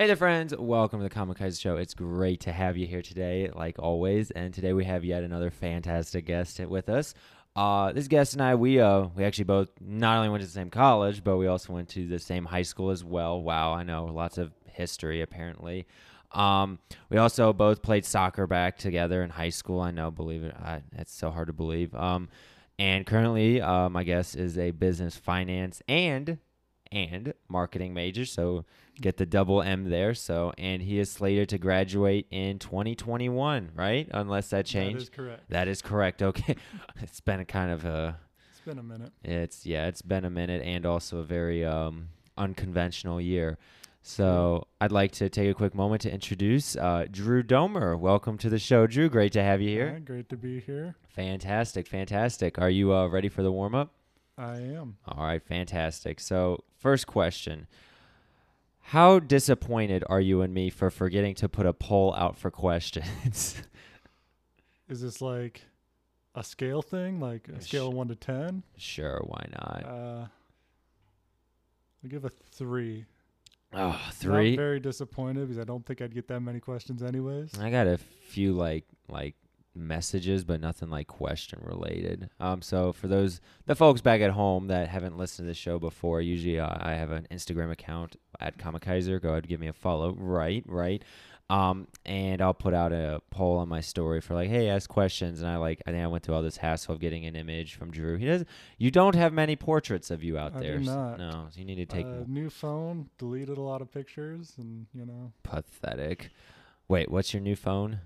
Hey there, friends. Welcome to the Kyser Show. It's great to have you here today, like always. And today we have yet another fantastic guest with us. Uh, this guest and I, we uh, we actually both not only went to the same college, but we also went to the same high school as well. Wow, I know lots of history apparently. Um, we also both played soccer back together in high school. I know, believe it, I, it's so hard to believe. Um, and currently, uh, my guest is a business finance and and marketing major. So get the double M there. So and he is slated to graduate in 2021, right? Unless that That changed. is correct. That is correct. Okay, it's been a kind of a It's been a minute. it's yeah, it's been a minute and also a very um, unconventional year. So I'd like to take a quick moment to introduce uh, Drew Domer. Welcome to the show, Drew. Great to have you here. Alright, great to be here. Fantastic, fantastic. Are you uh, ready for the warm up? I am. All right, fantastic. So, first question How disappointed are you in me for forgetting to put a poll out for questions? Is this like a scale thing, like a scale of one to ten? sure, why not? Uh, I give a three. Oh, three. very disappointed because I don't think I'd get that many questions anyways. I got a few like like messages, but nothing like question related. Um, so for those the folks back at home that haven't listened to the show before, usually uh, I have an Instagram account at Commonkyser. Go ahead, give me a follow. Right, right. Um, and I'll put out a poll on my story for like, hey, ask questions. And I like, I think I went through all this hassle of getting an image from Drew. He does. You don't have many portraits of you out I there. s- not. No, so you need to take uh, new phone, deleted a lot of pictures, and you know, pathetic. Wait, what's your new phone?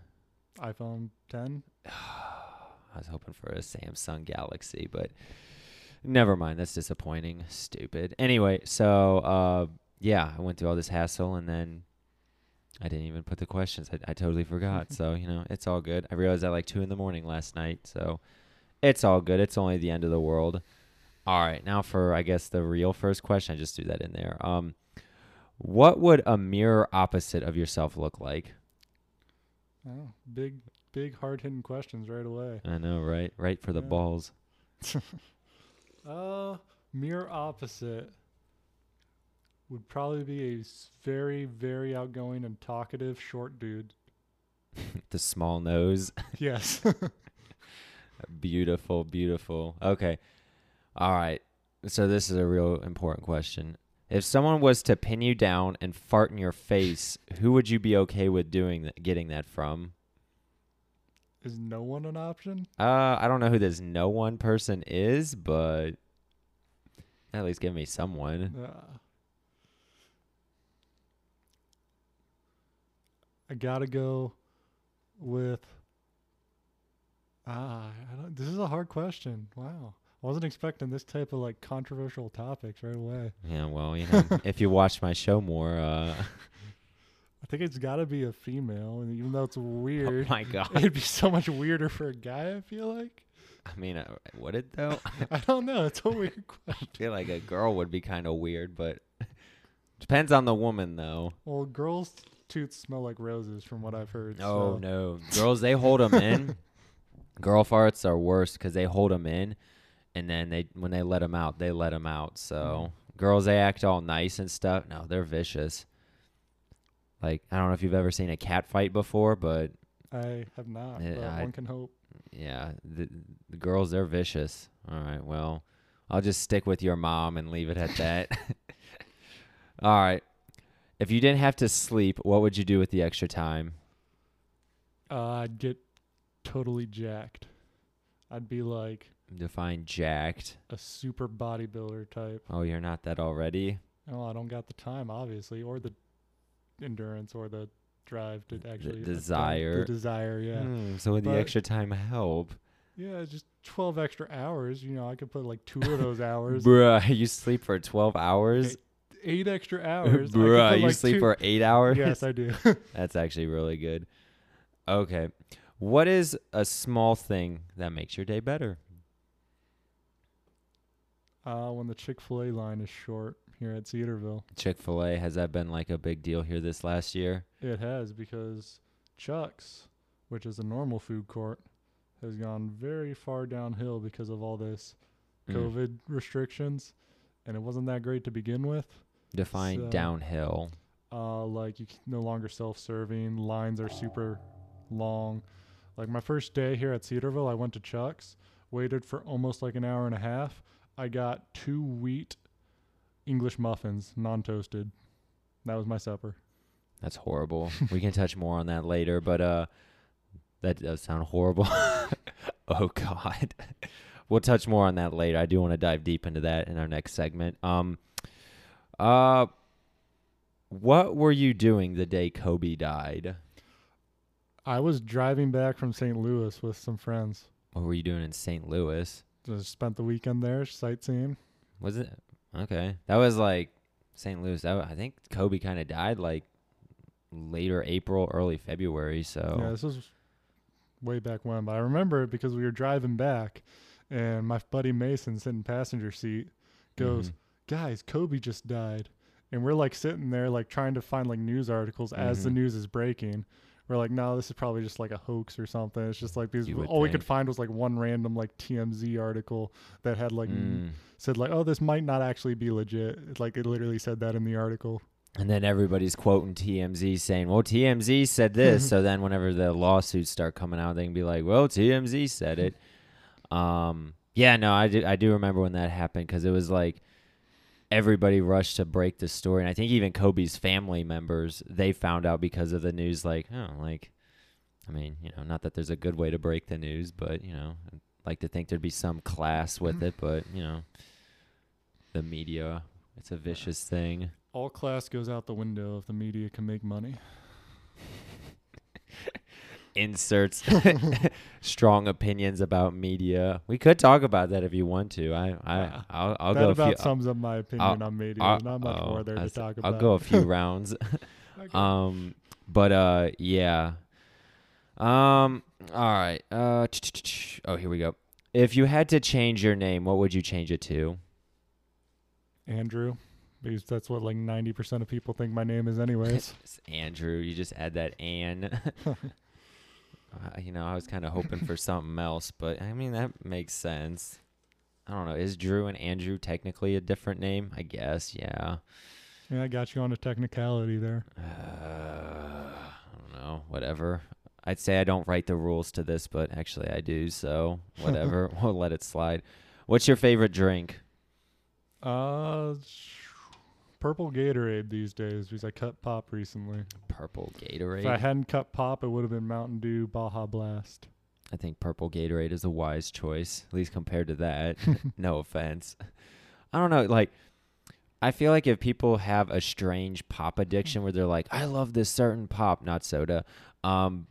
iPhone 10. I was hoping for a Samsung Galaxy, but never mind. That's disappointing. Stupid. Anyway, so uh, yeah, I went through all this hassle and then I didn't even put the questions. I, I totally forgot. so you know, it's all good. I realized at like two in the morning last night, so it's all good. It's only the end of the world. All right, now for I guess the real first question. I just threw that in there. Um, what would a mirror opposite of yourself look like? Oh, big, big, hard hitting questions right away. I know, right? Right for the Yeah. balls. Uh, mirror opposite would probably be a very, very outgoing and talkative short dude. the small nose. Yes. beautiful, beautiful. Okay. All right. So this is a real important question. If someone was to pin you down and fart in your face, who would you be okay with doing that, getting that from? Is no one an option? Uh, I don't know who this no one person is, but at least give me someone. Uh, I gotta go with. Ah, I don't, this is a hard question. Wow, I wasn't expecting this type of like controversial topics right away. Yeah, well, you know, if you watch my show more, uh, I think it's gotta be a female, and even though it's oh weird, my god. it'd be so much weirder for a guy. I feel like. I mean, uh, would it though? I don't know. It's a weird question. I feel like a girl would be kind of weird, but depends on the woman though. Well, girls' tooths smell like roses, from what I've heard. Oh so- no, girls they hold them in. Girl farts are worse because they hold them in, and then they when they let them out, they let them out. So girls they act all nice and stuff. No, they're vicious. Like I don't know if you've ever seen a cat fight before, but I have not. Yeah, but I- one can hope. yeah, the, the girls they're vicious. All right, well, I'll just stick with your mom and leave it at that. all right. If you didn't have to sleep, what would you do with the extra time? Uh, I'd get totally jacked. I'd be like Define jacked. a super bodybuilder type. Oh, you're not that already. Oh, I don't got the time, obviously, or the endurance, or the drive to actually attempt- desire. The desire, yeah, Hmm, so would the extra time help? yeah. Just twelve extra hours. You know, I could put like two of those hours. Bruh, you sleep for 12 hours? Eight extra hours. Bruh, put, you sleep two- for eight hours? Yes, I do. That's actually really good. Okay. What is a small thing that makes your day better? Uh, when the Chick Fil A line is short here at Cedarville, Chick fil A, has that been like a big deal here this last year? it has because Chuck's, which is a normal food court, has gone very far downhill because of all this Mm. COVID restrictions, and it wasn't that great to begin with. Define So- downhill. Uh, like you no longer self-serving. Lines are super long. Like my first day here at Cedarville, I went to Chuck's, waited for almost like an hour and a half. I got two wheat English muffins, non-toasted. That was my supper. That's horrible. we can touch more on that later, but uh that does sound horrible. oh god. we'll touch more on that later. I do want to dive deep into that in our next segment. Um uh what were you doing the day Kobe died? I was driving back from St. Louis with some friends. What were you doing in St. Louis? Just spent the weekend there sightseeing. Was it okay? That was like St. Louis. That, I think Kobe kind of died like later April, early February. So Yeah, this was way back when, but I remember it because we were driving back, and my buddy Mason, sitting passenger seat, goes, Mhm. "Guys, Kobe just died," and we're like sitting there, like trying to find like news articles as the Mhm. news is breaking. We're like, no, this is probably just like a hoax or something. It's just like would all we could find was like one random like TMZ article that had like Mm. said like, oh, this might not actually be legit. It's like it literally said that in the article. And then everybody's quoting TMZ saying, "Well, TMZ said this." so then, whenever the lawsuits start coming out, they can be like, "Well, TMZ said it." Um, yeah, no, I do. I do remember when that happened because it was like everybody rushed to break the story, and I think even Kobe's family members they found out because of the news. Like, oh, like, I mean, you know, not that there's a good way to break the news, but you know, I'd like to think there'd be some class with it, but you know, the media, it's a vicious thing. All class goes out the window if the media can make money. Inserts strong opinions about media. We could talk about that if you want to. I I Uh, I'll, I'll that go a about few. sums up my opinion on media. I'll- not much oh, more there I to talk I'll go a few rounds. Okay. Um, but uh, yeah. Um, all right. Uh, oh, here we go. If you had to change your name, what would you change it to? Andrew, because that's what like 90% of people think my name is, anyways. It's Andrew. You just add that Ann. Uh, you know, I was kind of hoping for something else, but I mean that makes sense. I don't know. Is Drew and Andrew technically a different name? I guess. Yeah. yeah, I got you on a technicality there. Uh, I don't know. Whatever. I'd say I don't write the rules to this, but actually I do. So whatever. we'll let it slide. What's your favorite drink? Uh, purple Gatorade these days because I cut pop recently. Purple Gatorade. If I hadn't cut pop, it would have been Mountain Dew Baja Blast. I think purple Gatorade is a wise choice, at least compared to that. no offense. I don't know. Like, I feel like if people have a strange pop addiction where they're like, I love this certain pop, not soda, um,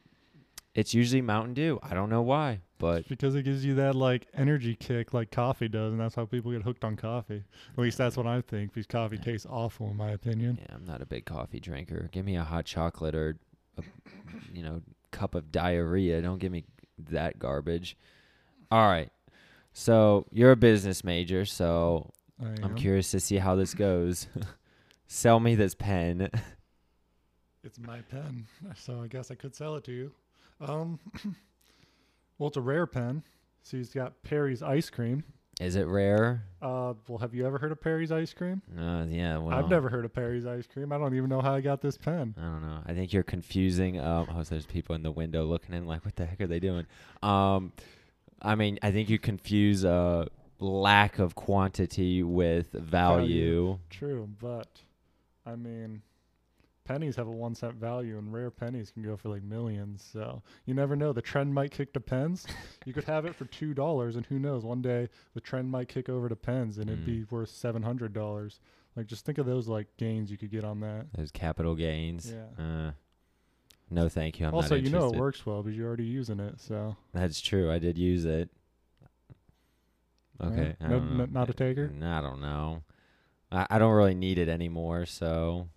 it's usually Mountain Dew. I don't know why, but because it gives you that like energy kick like coffee does, and that's how people get hooked on coffee. At least that's what I think. Because coffee tastes awful, in my opinion. yeah, I'm not a big coffee drinker. Give me a hot chocolate or, a, you know, cup of diarrhea. Don't give me that garbage. All right. So you're a business major, so I'm curious to see how this goes. Sell me this pen. It's my pen, so I guess I could sell it to you. Um, well, it's a rare pen. So he's got Perry's ice cream. Is it rare? Uh, well, have you ever heard of Perry's ice cream? Uh, yeah. Well, I've never heard of Perry's ice cream. I don't even know how I got this pen. I don't know. I think you're confusing. Um, oh, so there's people in the window looking in, like, what the heck are they doing? Um, I mean, I think you confuse uh lack of quantity with value. True, but I mean, pennies have a one cent value, and rare pennies can go for like millions. So you never know. The trend might kick to pens. you could have it for two dollars, and who knows? One day the trend might kick over to pens, and it'd Mm. be worth seven hundred dollars. Like, just think of those like gains you could get on that. Those capital gains. Yeah. Uh, no, thank you. I'm also, you know it works well because you're already using it. So That's true. I did use it. Okay. No- don't no- not a taker? I don't know. I, I don't really need it anymore, so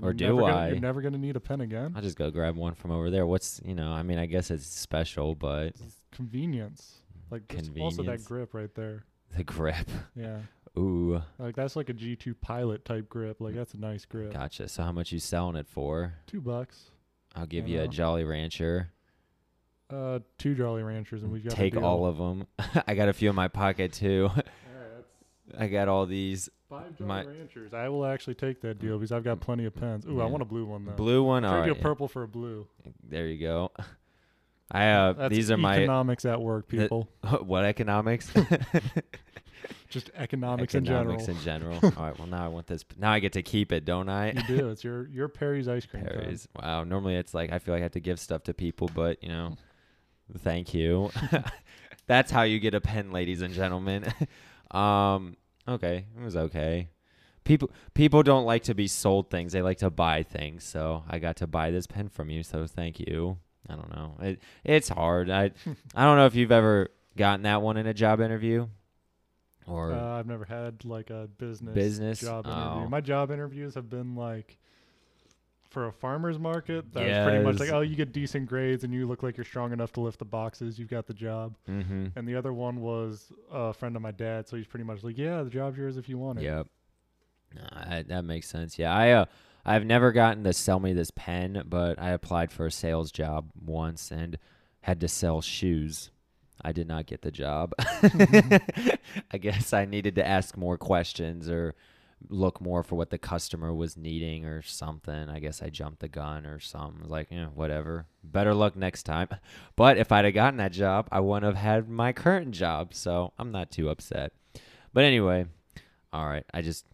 Or do gonna- I? You're never gonna need a pen again. I'll just go grab one from over there. What's you know? I mean, I guess it's special, but It's convenience. Like just also that Convenience. grip right there. the grip. Yeah. Ooh, Like that's like a G2 pilot type grip. Like that's a nice grip. gotcha. So how much you selling it for? Two bucks. I'll give you a. Jolly Rancher. Uh, two Jolly Ranchers, and we've got Take all of them. I got a few in my pocket too. I got all these Five My- Ranchers. I will actually take that deal because I've got plenty of pens. Ooh, I Yeah. want a blue one though. blue one. All Trade you a right, purple for a blue. there you go. I uh, That's these are my economics at work, the- people. what economics? Just economics, in general. economics in general. All right. Well, now I want this. Now I get to keep it, don't I? you do. It's your your Perry's ice cream. pen. Perry's. Wow. Normally it's like I feel like I have to give stuff to people, but you know, thank you. That's how you get a pen, ladies and gentlemen. um. Okay, it was okay. People people don't like to be sold things; they like to buy things. So I got to buy this pen from you. So thank you. I don't know. It it's hard. I I don't know if you've ever gotten that one in a job interview, or Uh, I've never had like a business Business? job interview. Oh. My job interviews have been like for a farmer's market. That was pretty much like, oh, you get decent grades and you look like you're strong enough to lift the boxes. You've got the job. mm-hmm. And the other one was a friend of my dad, so he's pretty much like, yeah, the job's yours if you want it. Yep. No, I, that makes sense. Yeah, I uh, I've never gotten to sell me this pen, but I applied for a sales job once and had to sell shoes. I did not get the job. I guess I needed to ask more questions or look more for what the customer was needing or something. I guess I jumped the gun or something. I was like, yeah, whatever. Better luck next time. But if I'd have gotten that job, I wouldn't have had my current job. So I'm not too upset. But anyway, all right. I just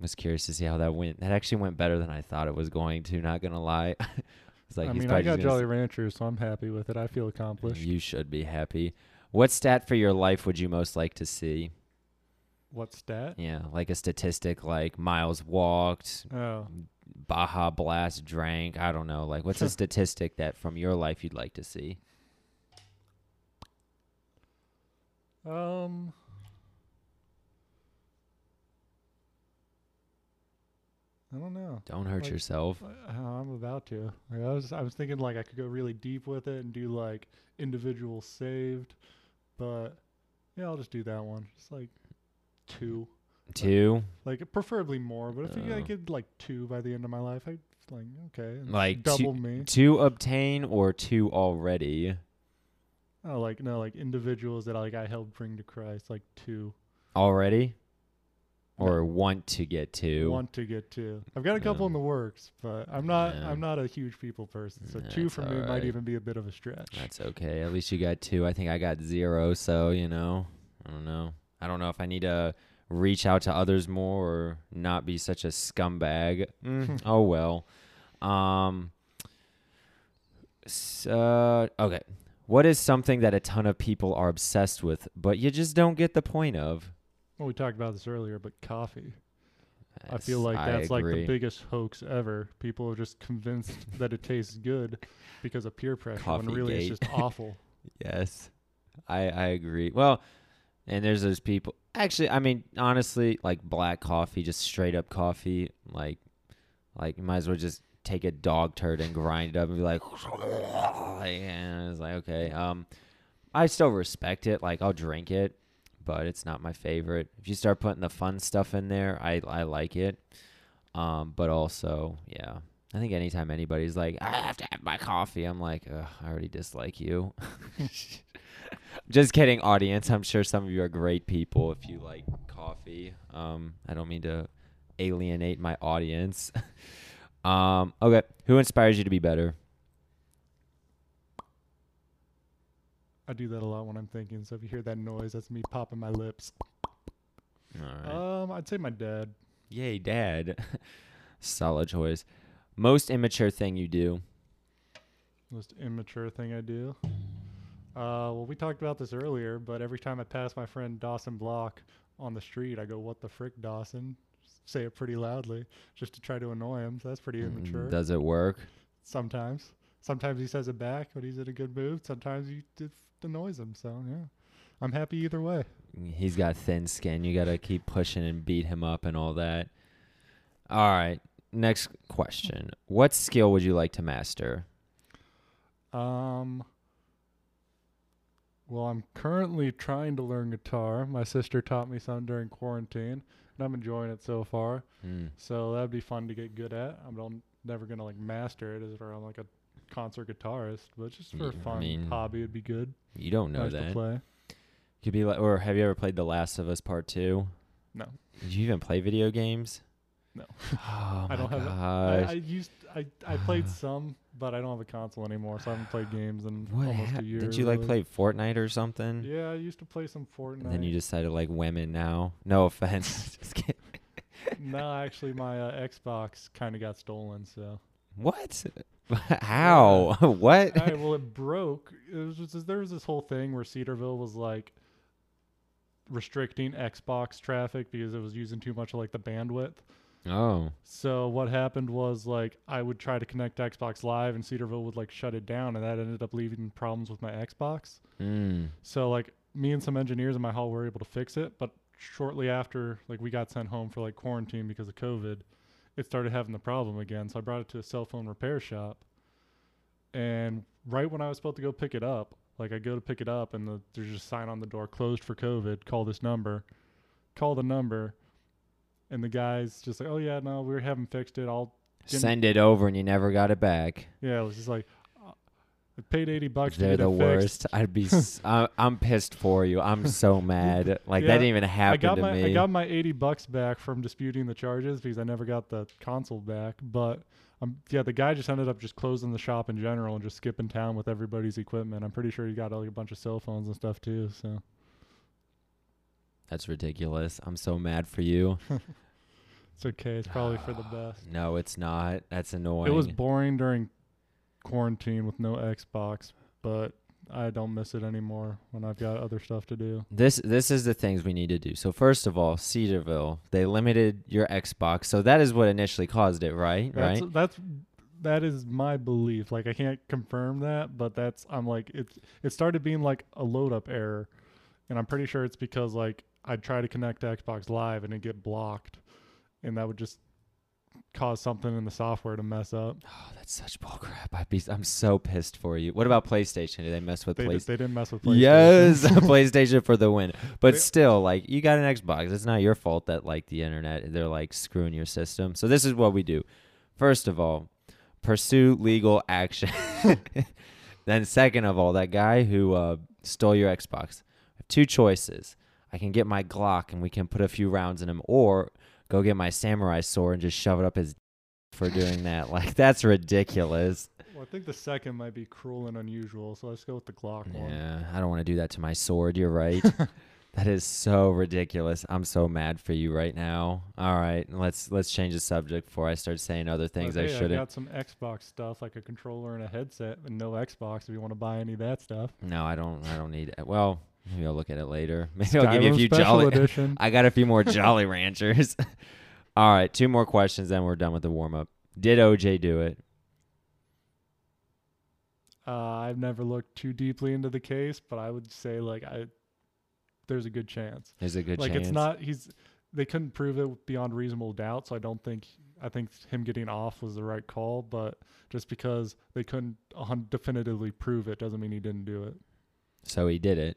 was curious to see how that went. That actually went better than I thought it was going to. Not gonna lie. it's like I mean, I got Jolly Ranchers, so I'm happy with it. I feel accomplished. You should be happy. What stat for your life would you most like to see? What stat? Yeah, like a statistic, like miles walked, Oh, Baja Blast drank. I don't know. Like, what's a statistic that from your life you'd like to see? um, I don't know. Don't hurt Like- yourself. Uh, I'm about to. Like, I was I was thinking like I could go really deep with it and do like individual saved, but yeah, I'll just do that one. Just like two, Two, like preferably more. But if you I Oh. get like two by the end of my life, I like okay, Like two- double me. two obtain or two already Oh, like no, like individuals that like I helped bring to Christ, like two. already, No. or want to get two. Want to get two. I've got a couple in the works, but I'm not. Yeah. I'm not a huge people person, so two for me alright. might even be a bit of a stretch. That's okay. At least you got two. I think I got zero. So you know, I don't know. I don't know if I need to reach out to others more or not be such a scumbag. Mm, oh well. Um. s- uh, okay. What is something that a ton of people are obsessed with, but you just don't get the point of? Well, we talked about this earlier, but coffee. I feel like that's like the biggest hoax ever. People are just convinced that it tastes good because of peer pressure, when really gate. it's just awful. Yes, I I agree. Well, and there's those people. Actually, I mean, honestly, like black coffee, just straight up coffee, like like you might as well just take a dog turd and grind it up and be like, and it's like okay. Um, I still respect it. Like I'll drink it, but it's not my favorite. If you start putting the fun stuff in there, I I like it. Um, but also, yeah. I think anytime anybody's like, I have to have my coffee, I'm like, I already dislike you. Just kidding, audience. I'm sure some of you are great people if you like coffee. Um, I don't mean to alienate my audience. um, okay, who inspires you to be better? I do that a lot when I'm thinking. So if you hear that noise, that's me popping my lips. All right. Um, I'd say my dad. Yay, dad. Solid choice. Most immature thing you do. Most immature thing I do. Uh, well, we talked about this earlier, but every time I pass my friend Dawson Block on the street, I go, "What the frick, Dawson?" Say it pretty loudly, just to try to annoy him. So that's pretty Mm, immature. Does it work? Sometimes, sometimes he says it back when he's in a good mood. Sometimes he it annoys him. So yeah, I'm happy either way. He's got thin skin. You got to keep pushing and beat him up and all that. All right. Next question. What skill would you like to master? Um. Well, I'm currently trying to learn guitar. My sister taught me some during quarantine, and I'm enjoying it so far. Hmm. So that'd be fun to get good at. I'm not, never gonna like master it as if I'm like a concert guitarist, but just for a I fun mean, hobby, it'd be good. You don't know nice to that. play. Could be like, or have you ever played The Last of Us Part Two? No. Did you even play video games? No. Oh I don't have a- gosh. I, I used I, I played some, but I don't have a console anymore, so I haven't played games in what almost hap- a year. Did you like really. play Fortnite or something? Yeah, I used to play some Fortnite. And then you decided like women now. No offense. Just kidding. no, actually, my uh, Xbox kind of got stolen. So, What? How? what? All right, well, it broke. It was just, there was this whole thing where Cedarville was like restricting Xbox traffic because it was using too much of like the bandwidth. Oh. So what happened was like I would try to connect to Xbox Live and Cedarville would like shut it down, and that ended up leaving problems with my Xbox. Mm. So like me and some engineers in my hall were able to fix it, but shortly after like we got sent home for like quarantine because of COVID, it started having the problem again. So I brought it to a cell phone repair shop. And right when I was supposed to go pick it up, like I go to pick it up and the, there's just a sign on the door closed for COVID, call this number. Call the number. And the guy's just like, "Oh yeah, no, we haven't fixed it. I'll Send it over and you never got it back. yeah." It was just like, uh, I paid eighty bucks. to They're get the worst. I'd be. s- I, am pissed for you. I'm so mad. Like Yeah, that didn't even I happen got to my me. I got my eighty bucks back from disputing the charges because I never got the console back. But um, yeah, the guy just ended up just closing the shop in general and just skipping town with everybody's equipment. I'm pretty sure he got like a bunch of cell phones and stuff too. So That's ridiculous. I'm so mad for you. it's okay. It's probably for the best. No, it's not. That's annoying. It was boring during quarantine with no Xbox, but I don't miss it anymore when I've got other stuff to do. This this is the things we need to do. So first of all, Cedarville, they limited your Xbox. So that is what initially caused it, right? That's right? that's that is my belief. Like I can't confirm that, but that's I'm like it it started being like a load up error. And I'm pretty sure it's because like I'd try to connect to Xbox Live and it'd get blocked. And that would just cause something in the software to mess up. Oh, that's such bullcrap. I'd be I'm so pissed for you. What about PlayStation? Did they mess with They, PlayStation? they didn't mess with PlayStation. Yes, PlayStation for the win. But They- still, like you got an Xbox. It's not your fault that like the internet they're like screwing your system. So this is what we do. First of all, pursue legal action. then second of all, that guy who uh, stole your Xbox. Two choices. I can get my Glock and we can put a few rounds in him, or go get my samurai sword and just shove it up his for doing that. Like that's ridiculous. Well, I think the second might be cruel and unusual, so let's go with the Glock one. Yeah, I don't want to do that to my sword. You're right. that is so ridiculous. I'm so mad for you right now. All right, let's let's change the subject before I start saying other things hey, I shouldn't. I got some Xbox stuff like a controller and a headset and no Xbox if you want to buy any of that stuff. no, I don't. I don't need it. Well, maybe I'll look at it later. Maybe I'll give you a few jolly. edition. I got a few more Jolly Ranchers. All right, two more questions, then we're done with the warm up. Did OJ do it? Uh, I've never looked too deeply into the case, but I would say like I, there's a good chance. There's a good like chance. it's not he's they couldn't prove it beyond reasonable doubt, so I don't think I think him getting off was the right call. But just because they couldn't definitively prove it doesn't mean he didn't do it. So he did it.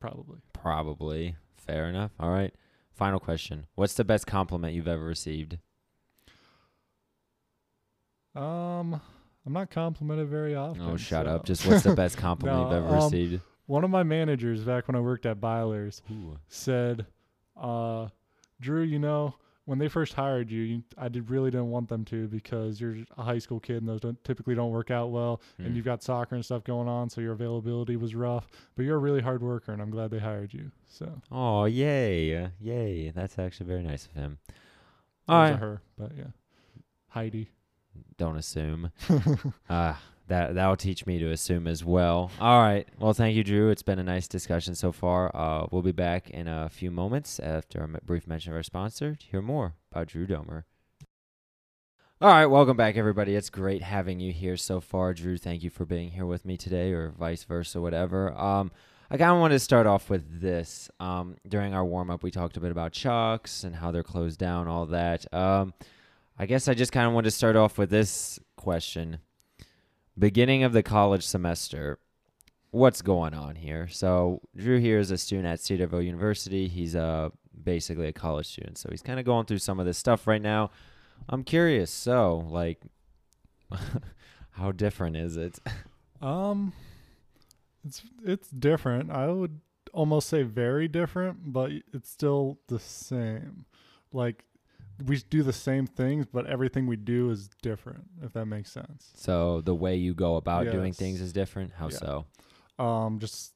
Probably. Probably. Fair enough. All right. Final question. What's the best compliment you've ever received? Um, I'm not complimented very often. Oh, shut so- up. Just what's the best compliment No, you've ever um, received? one of my managers back when I worked at Byler's Ooh. said, uh, Drew, you know, when they first hired you, you I did really didn't want them to because you're a high school kid and those don't, typically don't work out well. Hmm. And you've got soccer and stuff going on, so your availability was rough. But you're a really hard worker, and I'm glad they hired you. So, Oh, yay. Yay. That's actually very nice of him. All right. her, but yeah. Heidi. Don't assume. Ah, that that'll teach me to assume as well. All right. Well, thank you, Drew. It's been a nice discussion so far. Uh, we'll be back in a few moments after a brief mention of our sponsor to hear more about Drew Domer. All right, welcome back, everybody. It's great having you here so far, Drew. Thank you for being here with me today, or vice versa, whatever. Um, I kind of wanted to start off with this. Um, during our warm up, we talked a bit about Chucks and how they're closed down, all that. Um, I guess I just kind of wanted to start off with this question. Beginning of the college semester, what's going on here? So, Drew here is a student at Cedarville University. He's uh, basically a college student. So, he's kind of going through some of this stuff right now. I'm curious. So, like, how different is it? Um, it's it's different. I would almost say very different, but it's still the same. Like we do the same things, but everything we do is different. If that makes sense. So the way you go about doing things is different. How Yeah. so? Um, just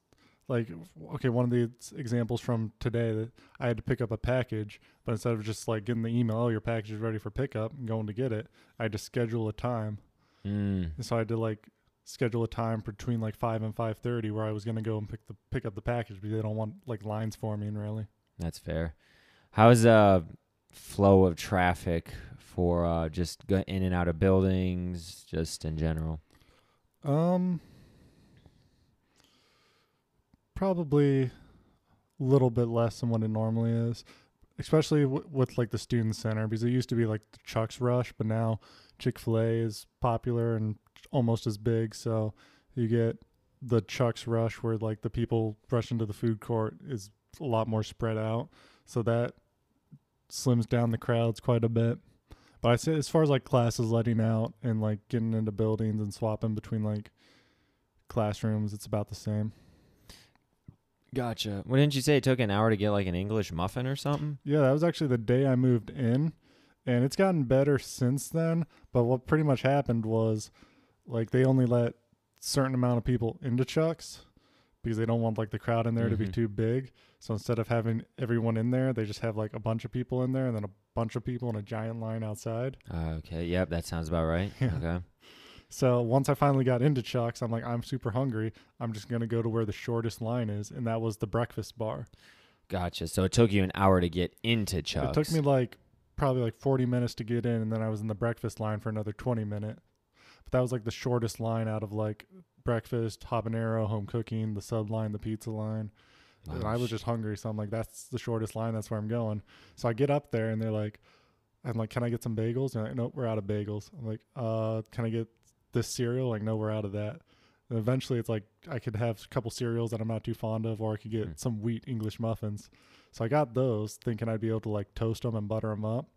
like okay, one of the examples from today that I had to pick up a package, but instead of just like getting the email, oh, your package is ready for pickup, and going to get it, I had to schedule a time. Mm. And so I had to like schedule a time between like five and five thirty where I was gonna go and pick the pick up the package because they don't want like lines forming really. That's fair. How's uh flow of traffic for uh just in and out of buildings, just in general? Um, probably a little bit less than what it normally is, especially w- with like the student center because it used to be like the Chuck's Rush, but now Chick Fil A is popular and almost as big. So you get the Chuck's Rush where like the people rush into the food court is a lot more spread out, so that slims down the crowds quite a bit. But I say as far as like classes letting out and like getting into buildings and swapping between like classrooms, it's about the same. Gotcha. Well, didn't you say it took an hour to get like an English muffin or something? Yeah, that was actually the day I moved in, and it's gotten better since then. But what pretty much happened was, like, they only let certain amount of people into Chuck's because they don't want like the crowd in there to be Mhm. too big. So instead of having everyone in there, they just have like a bunch of people in there and then a bunch of people in a giant line outside. Uh, okay. Yep, that sounds about right. Yeah. Okay. So once I finally got into Chuck's, I'm like, I'm super hungry. I'm just gonna go to where the shortest line is, and that was the breakfast bar. Gotcha. So it took you an hour to get into Chuck's. It took me like probably like 40 minutes to get in, and then I was in the breakfast line for another 20 minutes. But that was like the shortest line out of like breakfast, habanero, home cooking, the sub line, the pizza line. and I was just hungry, so I'm like, that's the shortest line. That's where I'm going. So I get up there, and they're like, I'm like, can I get some bagels? And they're like, nope, we're out of bagels. I'm like, uh, can I get this cereal? Like, no, we're out of that. And eventually, it's like I could have a couple cereals that I'm not too fond of, or I could get Hmm. some wheat English muffins. So I got those, thinking I'd be able to like toast them and butter them up.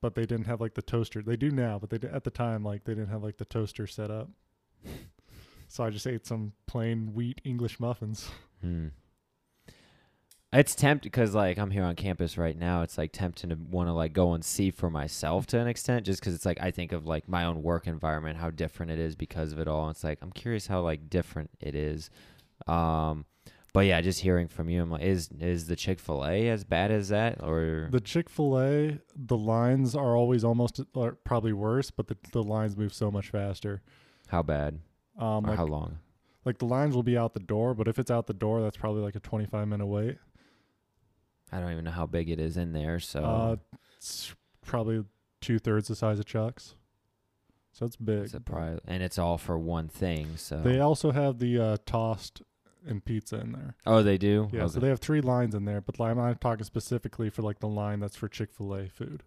But they didn't have like the toaster. They do now, but they did, at the time like they didn't have like the toaster set up. So I just ate some plain wheat English muffins. Hmm. It's tempting because like I'm here on campus right now. It's like tempting to want to like go and see for myself to an extent, just because it's like I think of like my own work environment, how different it is because of it all. It's like I'm curious how like different it is. Um, but yeah, just hearing from you, I'm like, is is the Chick Fil A as bad as that, or The Chick Fil A, the lines are always almost or probably worse, but the the lines move so much faster. how bad, Um, like, how long? like the lines will be out the door, but if it's out the door, that's probably like a 25 minute wait. I don't even know how big it is in there. So Uh, it's probably two thirds the size of Chuck's, so it's big. it's and it's all for one thing. So They also have the uh, tossed and pizza in there. oh, they do. Yeah, so they have three lines in there, but like, I'm not talking specifically for like the line that's for Chick Fil A food.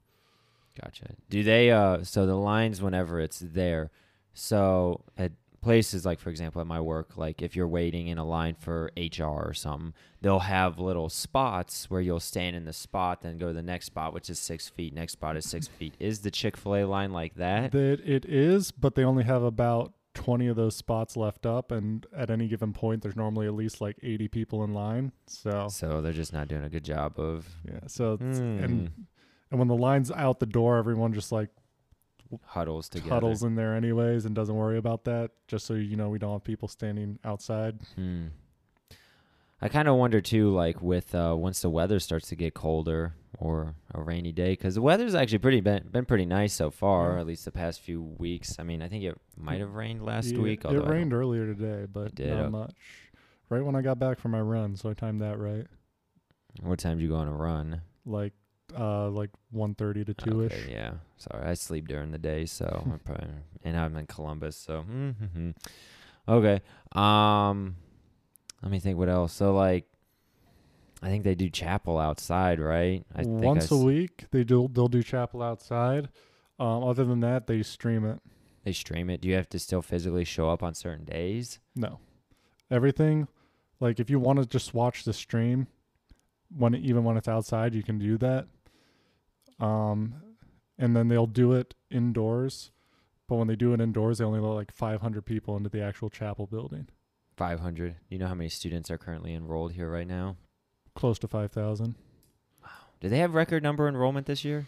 Gotcha. Do they uh so the lines whenever it's there. So at places like for example at my work, like if you're waiting in a line for HR or something, they'll have little spots where you'll stand in the spot, then go to the next spot, which is six feet. Next spot is six feet. Is the Chick Fil A line like that? That it is, but they only have about 20 of those spots left up, and at any given point, there's normally at least like 80 people in line. So So they're just not doing a good job of yeah, so Hmm. and and when the line's out the door, everyone just like huddles together. huddles in there anyways and doesn't worry about that. Just so you know, we don't have people standing outside. Hmm. I kind of wonder too, like with uh, once the weather starts to get colder or a rainy day, because the weather's actually pretty been, been pretty nice so far, Yeah. at least the past few weeks. I mean, I think it might have rained last Yeah, week. It rained earlier today, but did, not okay. much. Right when I got back from my run, so I timed that right. What time do you go on a run? Like uh like 1:30 to 2ish. Okay, yeah. Sorry, I sleep during the day, so I'm probably, and I'm in Columbus, so mm-hmm. okay. Um, let me think. What else? So like, I think they do chapel outside, right? I think I Once a s- week, they do they'll do chapel outside. Um, other than that, they stream it. They stream it. Do you have to still physically show up on certain days? No, everything. Like if you want to just watch the stream, when even when it's outside, you can do that. Um, and then they'll do it indoors. But when they do it indoors, they only let like 500 people into the actual chapel building. 500. You know how many students are currently enrolled here right now? Close to 5,000. Wow. Do they have record number enrollment this year?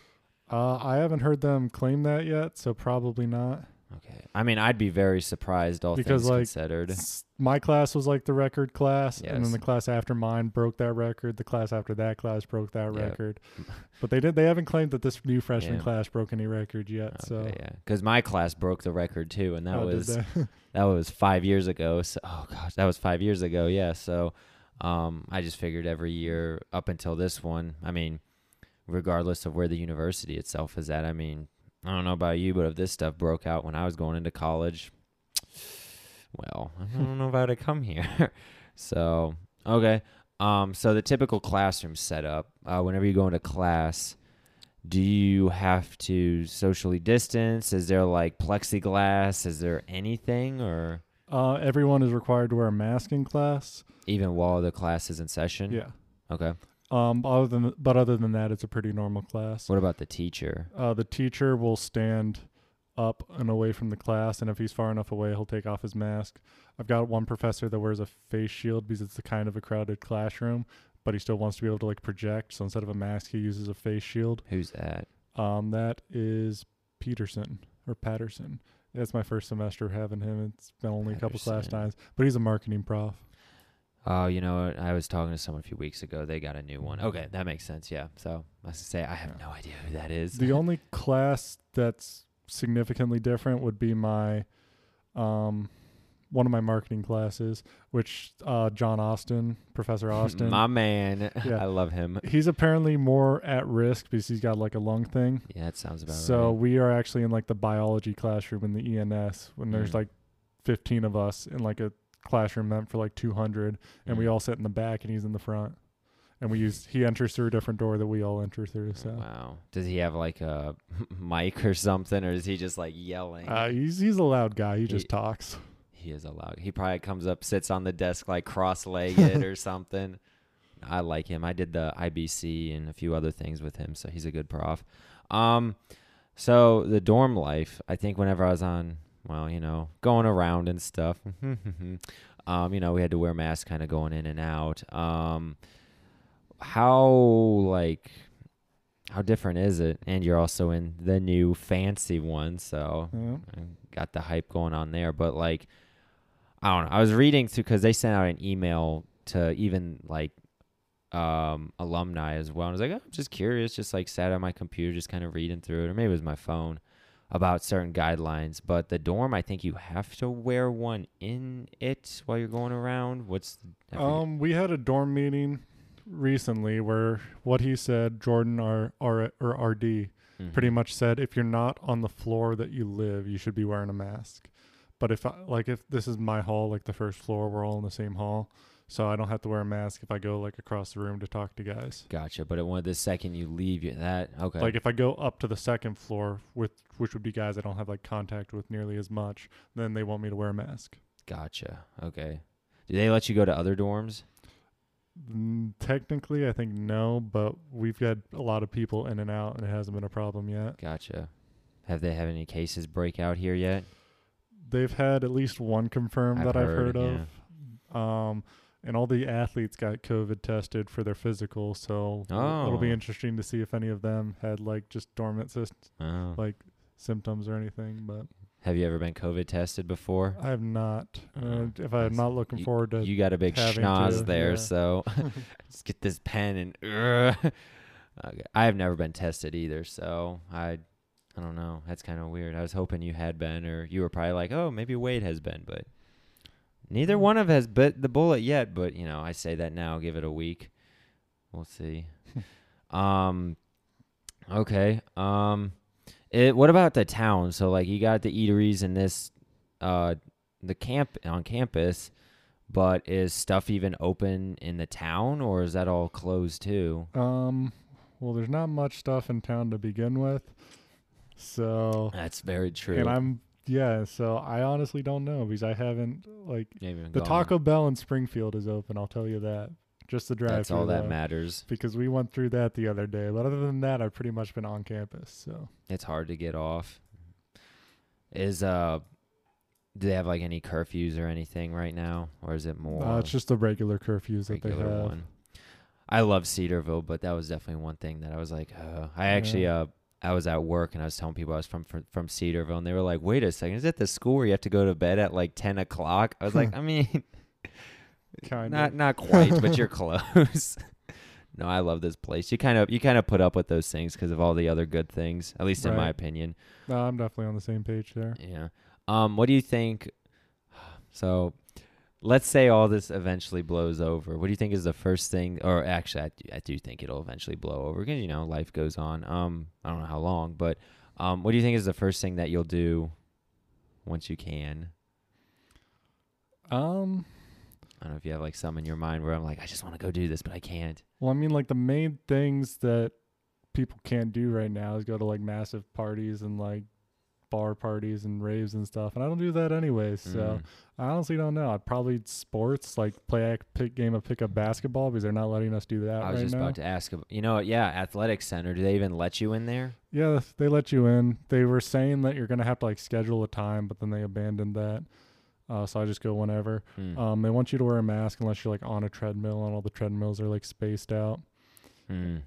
Uh, I haven't heard them claim that yet, so probably not. Okay. I mean, I'd be very surprised, all Because, things like, considered. S- My class was like the record class, and Yes. then the class after mine broke that record. The class after that class broke that Yep. record. But they did. They haven't claimed that this new freshman Yeah. class broke any record yet. so yeah, because my class broke the record too, and that Oh, did was they? that was five years ago. So, oh gosh, that was five years ago. Yeah. So, um, I just figured every year up until this one. I mean, regardless of where the university itself is at. I mean, I don't know about you, but if this stuff broke out when I was going into college, well, I don't know if I'd have come here. so, okay. Um, so the typical classroom setup, uh, whenever you go into class, do you have to socially distance? Is there like plexiglass? Is there anything or uh, everyone is required to wear a mask in class. even while the class is in session? Yeah. Okay. Um. Other than but other than that, it's a pretty normal class. What about the teacher? Uh, the teacher will stand up and away from the class, and if he's far enough away, he'll take off his mask. I've got one professor that wears a face shield because it's the kind of a crowded classroom, but he still wants to be able to like project. So instead of a mask, he uses a face shield. Who's that? Um, that is Peterson or Patterson. It's my first semester having him. It's been only a couple class times, but he's a marketing prof. Oh, you know? I was talking to someone a few weeks ago. They got a new one. Okay, that makes sense. Yeah. So I was to say I have Yeah. no idea who that is. The only class that's significantly different would be my um one of my marketing classes, which uh John Austin, Professor Austin. My man. Yeah. I love him. he's apparently more at risk because he's got like a lung thing. Yeah, it sounds about so right. we are actually in like the biology classroom in the ENS when there's Mm. like 15 of us in like a classroom meant for like 200 and we Mm. all sit in the back and he's in the front. And we use he enters through a different door that we all enter through. So Wow. Does he have like a mic or something, or is he just like yelling? uh, he's he's a loud guy. He He- just talks. he is a loud He probably comes up, sits on the desk like cross-legged or something. I like him. I did the IBC and a few other things with him, so he's a good prof. Um, so the dorm life. I think whenever I was on, well, you know, going around and stuff. um, you know, we had to wear masks, kind of going in and out. Um, how like how different is it? And you're also in the new fancy one, so Yeah. I got the hype going on there. But like, I don't know. I was reading through because they sent out an email to even like um, alumni as well. And I was like, oh, I'm just curious. Just like sat on my computer, just kind of reading through it, or maybe it was my phone about certain guidelines. But the dorm, I think you have to wear one in it while you're going around. What's the. Um, we had a dorm meeting recently where what he said, Jordan or or, or RD, Mhm. pretty much said if you're not on the floor that you live, you should be wearing a mask. But if I, like if this is my hall, like the first floor, we're all in the same hall, so I don't have to wear a mask if I go like across the room to talk to guys. Gotcha. But it, when the second you leave, you that okay. Like if I go up to the second floor with which would be guys I don't have like contact with nearly as much, then they want me to wear a mask. gotcha. Okay. Do they let you go to other dorms? Mm, Technically, I think no, but we've got a lot of people in and out, and it hasn't been a problem yet. Gotcha. Have they had any cases break out here yet? They've had at least one confirmed I've that I've heard, heard of. Um, and all the athletes got COVID tested for their physical, so it'll- it'll be Oh. interesting to see if any of them had like just dormant sys- Oh. like symptoms or anything. But Have you ever been COVID tested before? I have not. Oh, Uh, if I'm not looking forward to, You got a big schnoz to, there, yeah. so just get this pen and. okay. I have never been tested either, so I, I don't know. That's kind of weird. I was hoping you had been, or you were probably like, oh, maybe Wade has been, but neither one of has bit the bullet yet. But you know, I say that now. Give it a week. We'll see. um. Okay. Um. It. What about the town? So like, you got the eateries in this, uh, the camp on campus. But is stuff even open in the town, or is that all closed too? um, well, there's not much stuff in town to begin with, so That's very true. and I'm yeah, so I honestly don't know because I haven't like You haven't the gone. Taco Bell in Springfield is open. I'll tell you that. Just the drive. That's all that matters. because we went through that the other day. But other than that, I've pretty much been on campus. So It's hard to get off. Is uh, do they have like any curfews or anything right now, or is it more? Uh, it's just the regular curfews that they regular have. one. I love Cedarville, but that was definitely one thing that I was like, uh, I actually, uh, I was at work and I was telling people I was from, from from Cedarville, and they were like, "Wait a second, is it the school where you have to go to bed at like ten o'clock?" I was like, I mean, Kind not of. not quite, but you're close. no, I love this place. You kind of you kind of put up with those things because of all the other good things, at least in my opinion. No, I'm definitely on the same page there. Yeah. Um, what do you think? So, let's say all this eventually blows over. What do you think is the first thing? Or actually, I do, I do think it'll eventually blow over because you know life goes on. Um, I don't know how long, but um, what do you think is the first thing that you'll do once you can? Um, I don't know if you have like some in your mind where I'm like, I just want to go do this, but I can't. well, I mean, like the main things that people can't do right now is go to like massive parties and like bar parties and raves and stuff, and I don't do that anyway. So Mm. I honestly don't know. I'd probably sports like play a pick game of pickup basketball because they're not letting us do that I was right just now. about to ask. You know, yeah, athletic center. Do they even let you in there? Yeah, they let you in. They were saying that you're gonna have to like schedule a time, but then they abandoned that. Uh, so I just go whenever. Hmm. Um, they want you to wear a mask unless you're like on a treadmill, and all the treadmills are like spaced out. Hmm.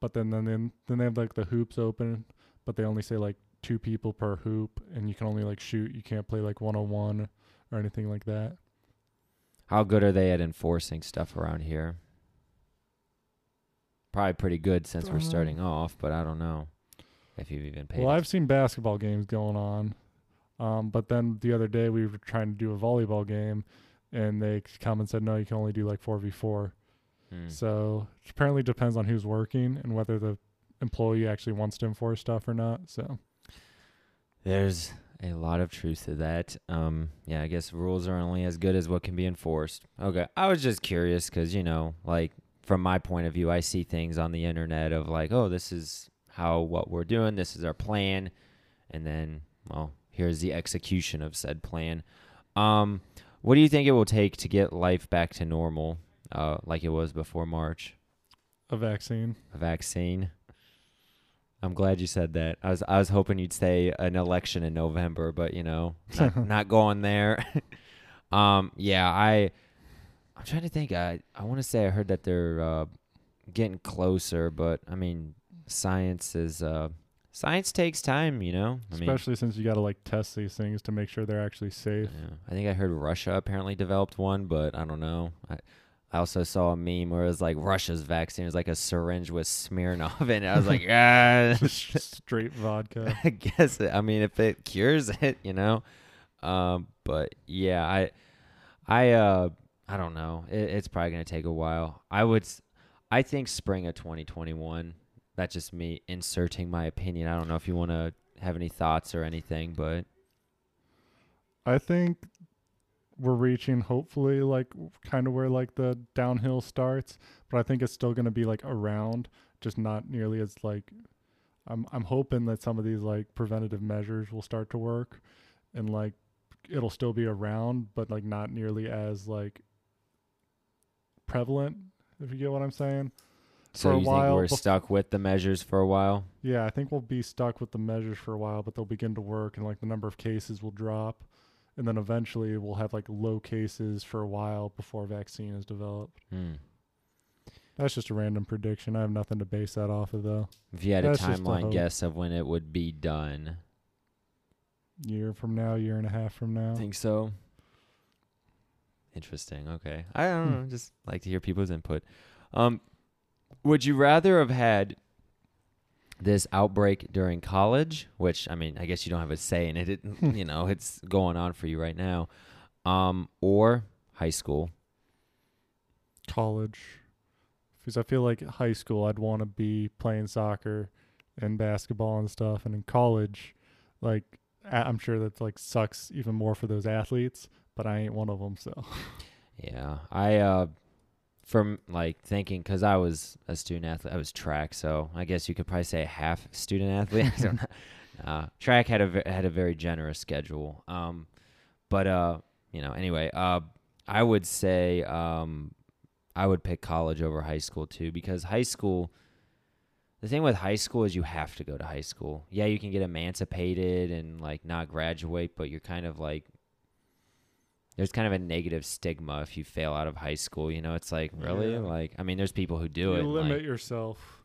But then then, then they have like the hoops open, but they only say like two people per hoop, and you can only like shoot. You can't play like one on one or anything like that. How good are they at enforcing stuff around here? Probably pretty good since we're Uh, starting off, but I don't know if you've even paid. Well, I've seen basketball games going on, um, but then the other day we were trying to do a volleyball game, and they come and said no, you can only do like four v four. Hmm. So it apparently depends on who's working and whether the employee actually wants to enforce stuff or not. So There's a lot of truth to that. Um, yeah, I guess rules are only as good as what can be enforced. Okay, I was just curious because you know, like from my point of view, I see things on the internet of like, oh, this is how what we're doing, this is our plan, and then, well, here's the execution of said plan. Um, what do you think it will take to get life back to normal, uh, like it was before March? a vaccine. A vaccine. I'm glad you said that. I was I was hoping you'd say an election in November, but you know, not, not going there. um, yeah, I I'm trying to think. I I want to say I heard that they're uh, getting closer, but I mean, science is uh, science takes time. You know, I mean, Especially since you got to like test these things to make sure they're actually safe. yeah. I think I heard Russia apparently developed one, but I don't know. I I also saw a meme where it was like Russia's vaccine was like a syringe with Smirnoff in it. I was like, ah. Just straight vodka. I guess it, I mean if it cures it, you know. Um, but yeah, I, I, uh, I don't know. It, it's probably gonna take a while. I would, I think spring of 2021. That's just me inserting my opinion. I don't know if you want to have any thoughts or anything, but I think we're reaching hopefully like kind of where like the downhill starts, but I think it's still going to be like around, just not nearly as like I'm I'm hoping that some of these like preventative measures will start to work and like it'll still be around but like not nearly as like prevalent if you get what I'm saying. so For a you think we're bef- stuck with the measures for a while? Yeah, I think we'll be stuck with the measures for a while, but they'll begin to work and like the number of cases will drop. And then eventually we'll have like low cases for a while before vaccine is developed. Hmm. That's just a random prediction. I have nothing to base that off of though. If you had a That's a timeline hope. guess of when it would be done, Year from now, year and a half from now. think so. Interesting. Okay. I don't Hmm. know. Just like to hear people's input. Um, would you rather have had this outbreak during college, which I mean, I guess you don't have a say in it. it you know, it's going on for you right now, um, or high school? College. Because I feel like at high school I'd want to be playing soccer and basketball and stuff. And in college, like I'm sure that like sucks even more for those athletes, but I ain't one of them. So Yeah, I uh, from like thinking because I was a student athlete, I was track, so I guess you could probably say half student athlete. I don't know. Uh, track had a had a very generous schedule. Um, but uh, you know, anyway, uh, I would say um, I would pick college over high school too because high school. The thing with high school is you have to go to high school. Yeah, you can get emancipated and like not graduate, but you're kind of like there's kind of a negative stigma if you fail out of high school. You know, it's like really Yeah. like I mean, there's people who do you it. and, limit like, yourself,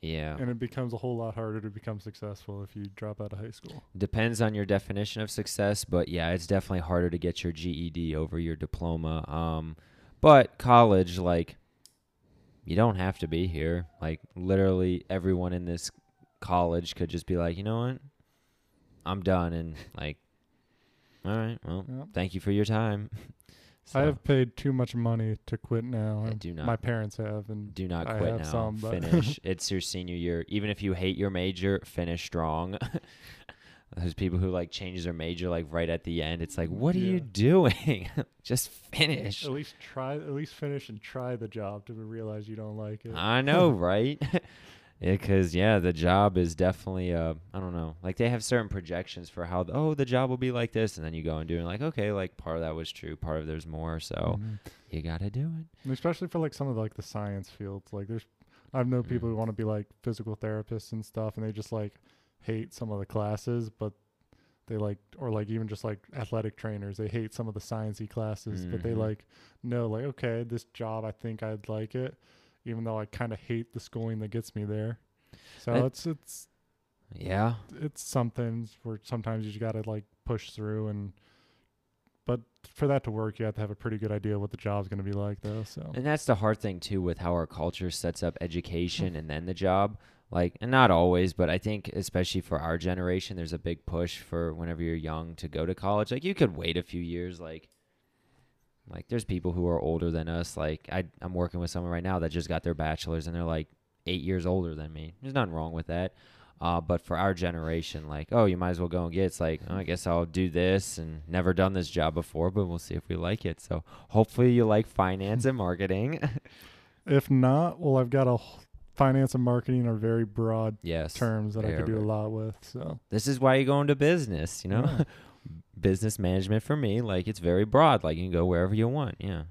yeah, and it becomes a whole lot harder to become successful if you drop out of high school. depends on your definition of success, but yeah, it's definitely harder to get your GED over your diploma. Um, but college, like, you don't have to be here. Like, literally, everyone in this college could just be like, you know what, I'm done, and like, all right, well, Yep. thank you for your time. I have paid too much money to quit now. Yeah, and do My parents have, and do not I quit now. some, finish. it's your senior year. Even if you hate your major, finish strong. There's people who like change their major like right at the end. It's like, what are you doing? Just finish. at least try, at least finish and try the job to realize you don't like it. I know, right? Because yeah, the job is definitely uh, I don't know. Like they have certain projections for how oh the job will be like this, and then you go and do it. Like okay, like part of that was true, part of there's more. So Mhm. you gotta do it. Especially for like some of the, like the science fields. Like there's, I've known people Mm. who want to be like physical therapists and stuff, and they just like hate some of the classes, but they like, or like even just like athletic trainers, they hate some of the sciencey classes, but they Mhm. like know like okay, this job I think I'd like it, even though I kind of hate the schooling that gets me there. So That- it's it's Yeah, it's something where sometimes you just gotta like push through and. But for that to work, you have to have a pretty good idea what the job's going to be like, though. So And that's the hard thing too with how our culture sets up education mm. and then the job. Like, and not always, but I think especially for our generation, there's a big push for whenever you're young to go to college. Like, you could wait a few years. Like, like there's people who are older than us. Like, I I'm working with someone right now that just got their bachelor's and they're like eight years older than me. There's nothing wrong with that. Uh, but for our generation, like, oh, you might as well go and get. It's like, oh, I guess I'll do this and never done this job before, but we'll see if we like it. So hopefully you like finance and marketing. If not, well, I've got a finance and marketing are very broad yes. terms that I could do a lot with. So This is why you go into business, you know? Yeah. business management for me, like it's very broad. Like you can go wherever you want. Yeah.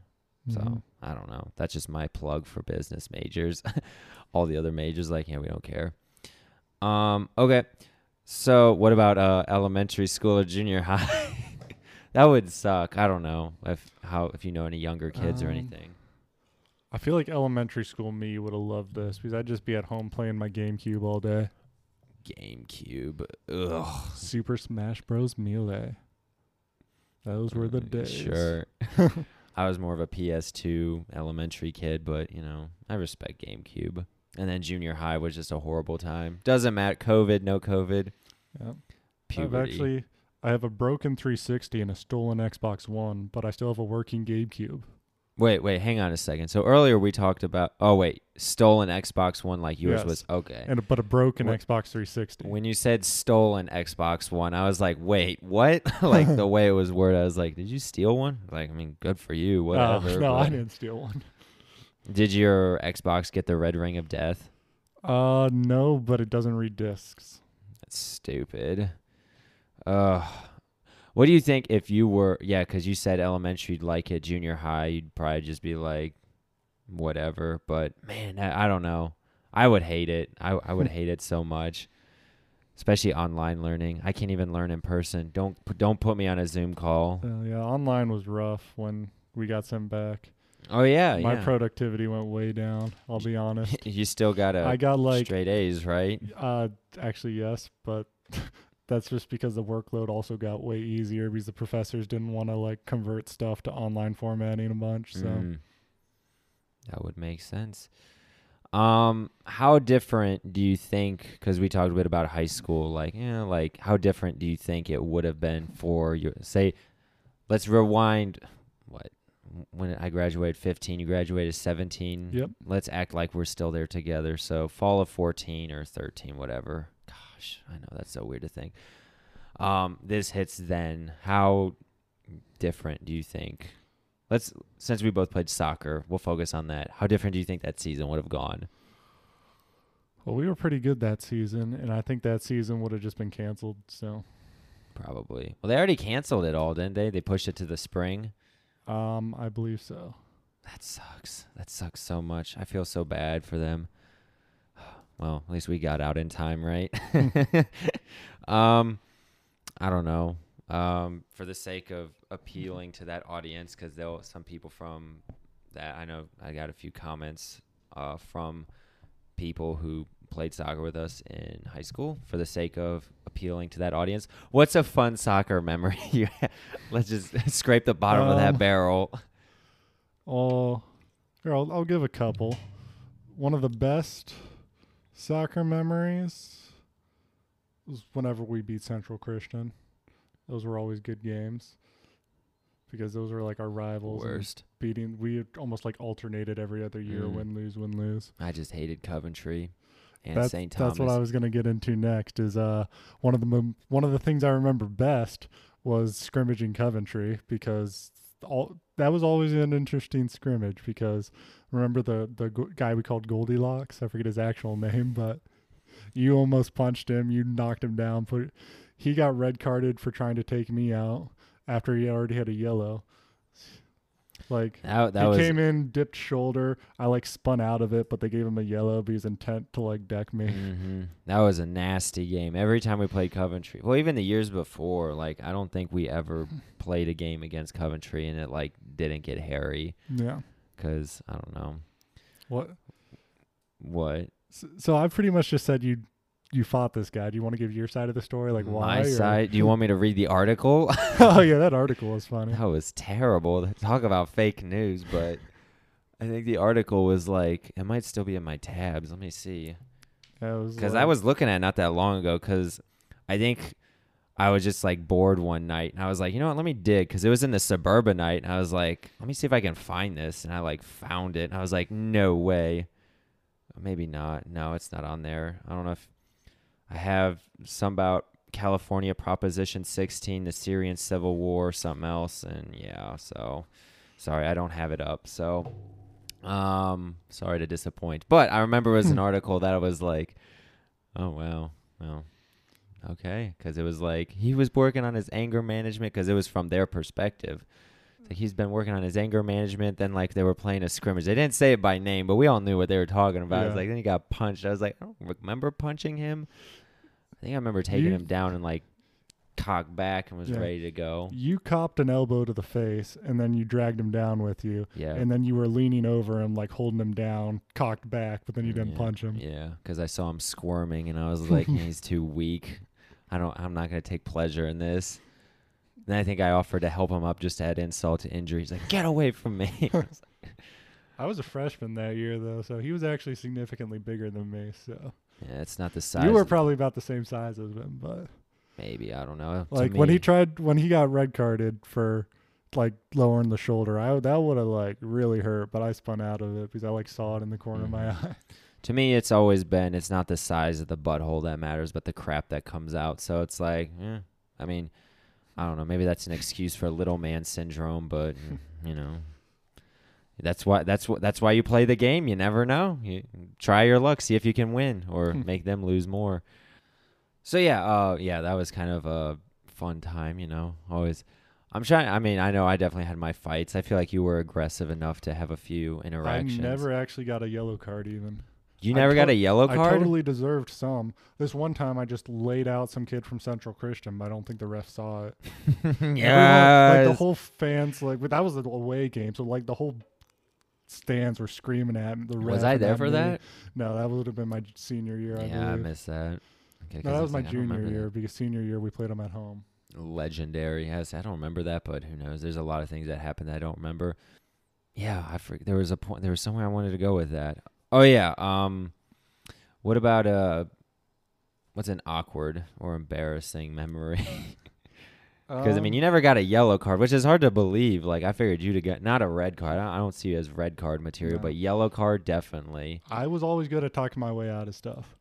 So mhm. I don't know. That's just my plug for business majors. All the other majors, like, yeah, we don't care. Um, okay. So what about uh elementary school or junior high? that would suck. I don't know if how if you know any younger kids or Um, anything. I feel like elementary school me would have loved this because I'd just be at home playing my GameCube all day. GameCube. Ugh. Super Smash Bros. Melee. Those were the days. Sure. I was more of a PS2 elementary kid, but you know, I respect GameCube. And then junior high was just a horrible time. Doesn't matter. COVID, no COVID. Yep. Puberty. I've actually, I have a broken 360 and a stolen Xbox One, but I still have a working GameCube. Wait, wait, hang on a second. So earlier we talked about. Oh wait, stolen Xbox One like yours Yes. was okay. And but a broken What- Xbox 360. when you said stolen Xbox One, I was like, wait, what? like the way it was worded, I was like, did you steal one? Like, I mean, good for you, Uh, whatever. no, I but- didn't steal one. Did your Xbox get the red ring of death? Uh, no, but it doesn't read discs. That's stupid. Uh, what do you think if you were? Yeah, because you said elementary you'd like it, junior high you'd probably just be like, whatever. But man, I, I don't know. I would hate it. I I would hate it so much, especially online learning. I can't even learn in person. Don't don't put me on a Zoom call. Uh, yeah, online was rough when we got sent back. Oh yeah, My yeah. productivity went way down. I'll be honest. you still got a I got like straight A's, right? Uh, actually, yes, but that's just because the workload also got way easier because the professors didn't want to like convert stuff to online formatting a bunch. So Mm. that would make sense. Um, how different do you think? Because we talked a bit about high school, like yeah, like how different do you think it would have been for your say? Let's rewind. What when I graduated 15, you graduated 17. Yep. Let's act like we're still there together. So fall of 14 or 13, whatever. Gosh, I know that's so weird to think. Um, this hits then. How different do you think? Let's since we both played soccer, we'll focus on that. How different do you think that season would have gone? well, we were pretty good that season, and I think that season would have just been canceled. So Probably. Well, they already canceled it all, didn't they? They pushed it to the spring. um, I believe so. That sucks. That sucks so much. I feel so bad for them. Well, at least we got out in time, right? um, I don't know. um, for the sake of appealing to that audience, because there were some people from that I know I got a few comments uh, from people who played soccer with us in high school. For the sake of appealing to that audience, what's a fun soccer memory? you Let's just scrape the bottom of that Um, barrel. Oh, here I'll, I'll give a couple. One of the best soccer memories was whenever we beat Central Christian. Those were always good games because those were like our rivals. Worst. Beating, we almost like alternated every other year, Mm. win lose, win lose. I just hated Coventry and St. Thomas. that's what I was gonna get into next. Is uh one of the one of the things I remember best was scrimmaging Coventry because all that was always an interesting scrimmage because remember the the guy we called Goldilocks? I forget his actual name but you almost punched him. You knocked him down. Put he got red carded for trying to take me out after he already had a yellow like that, that he was came in, dipped shoulder. I like spun out of it, but they gave him a yellow, was intent to like deck me. hmm That was a nasty game. Every time we played Coventry, well, even the years before, like I don't think we ever played a game against Coventry and it like didn't get hairy Yeah. because I don't know What? what So, so I pretty much just said you you fought this guy. Do you want to give your side of the story, like why? my or- side. Do you want me to read the article? oh yeah, that article was funny. that was terrible. Talk about fake news, but I think the article was like it might still be in my tabs. Let me see. Yeah, it was because I was looking at it not that long ago. Because I think I was just like bored one night, and I was like, you know what? Let me dig because it was in the suburbanite, and I was like, let me see if I can find this, and I like found it, and I was like, no way, maybe not. No, it's not on there. I don't know if I have some about California Proposition 16, the Syrian Civil War, something else, and yeah. So sorry, I don't have it up. So um, sorry to disappoint, but I remember it was an article that was like, oh wow, well, okay, because it was like he was working on his anger management because it was from their perspective. Like he's been working on his anger management. Then like they were playing a scrimmage. They didn't say it by name, but we all knew what they were talking about. It was like then he got punched. I was like, I don't remember punching him. I think I remember taking You- him down and like cocked back and was Yeah. ready to go. you copped an elbow to the face, and then you dragged him down with you, Yeah. and then you were leaning over him, like holding him down, cocked back, but then you didn't yeah, punch him. Yeah, because I saw him squirming, and I was like, he's too weak. I don't. I'm not gonna take pleasure in this. Then I think I offered to help him up just to add insult to injury. He's like, "Get away from me!" I was a freshman that year though, so he was actually significantly bigger than me. So yeah, it's not the size. you were probably about the same size as him, but maybe I don't know. Like when he tried when he got red carded for like lowering the shoulder, I that would have like really hurt, but I spun out of it because I like saw it in the corner of my Mhm. eye. to me, it's always been it's not the size of the butthole that matters, but the crap that comes out. So it's like, eh, I mean, I don't know. Maybe that's an excuse for little man syndrome, but you know, that's why that's what that's why you play the game. You never know. You try your luck, see if you can win or Hmm. make them lose more. So yeah, uh, yeah, that was kind of a fun time. You know, always. I'm trying. I mean, I know I definitely had my fights. I feel like you were aggressive enough to have a few interactions. I never actually got a yellow card even. You never got a yellow card. I totally deserved some. This one time I just laid out some kid from Central Christian, but I don't think the ref saw it. yeah, like the whole fans like but that was the away game, so like the whole stands were screaming at the ref. Was I there for me. that? No, that would have been my senior year. I Yeah, I believe. missed that. Okay, no, that was my I junior year that. because senior year we played them at home. Legendary. Yes, I don't remember that, but who knows? There's a lot of things that happened that I don't remember. Yeah, I forget. There was a point. There was somewhere I wanted to go with that. Oh yeah. Um, what about uh, what's an awkward or embarrassing memory? Because I mean, Um, you never got a yellow card, which is hard to believe. Like I figured you to get not a red card. I don't, I don't see you as red card material, No. but yellow card definitely. I was always good at talking my way out of stuff.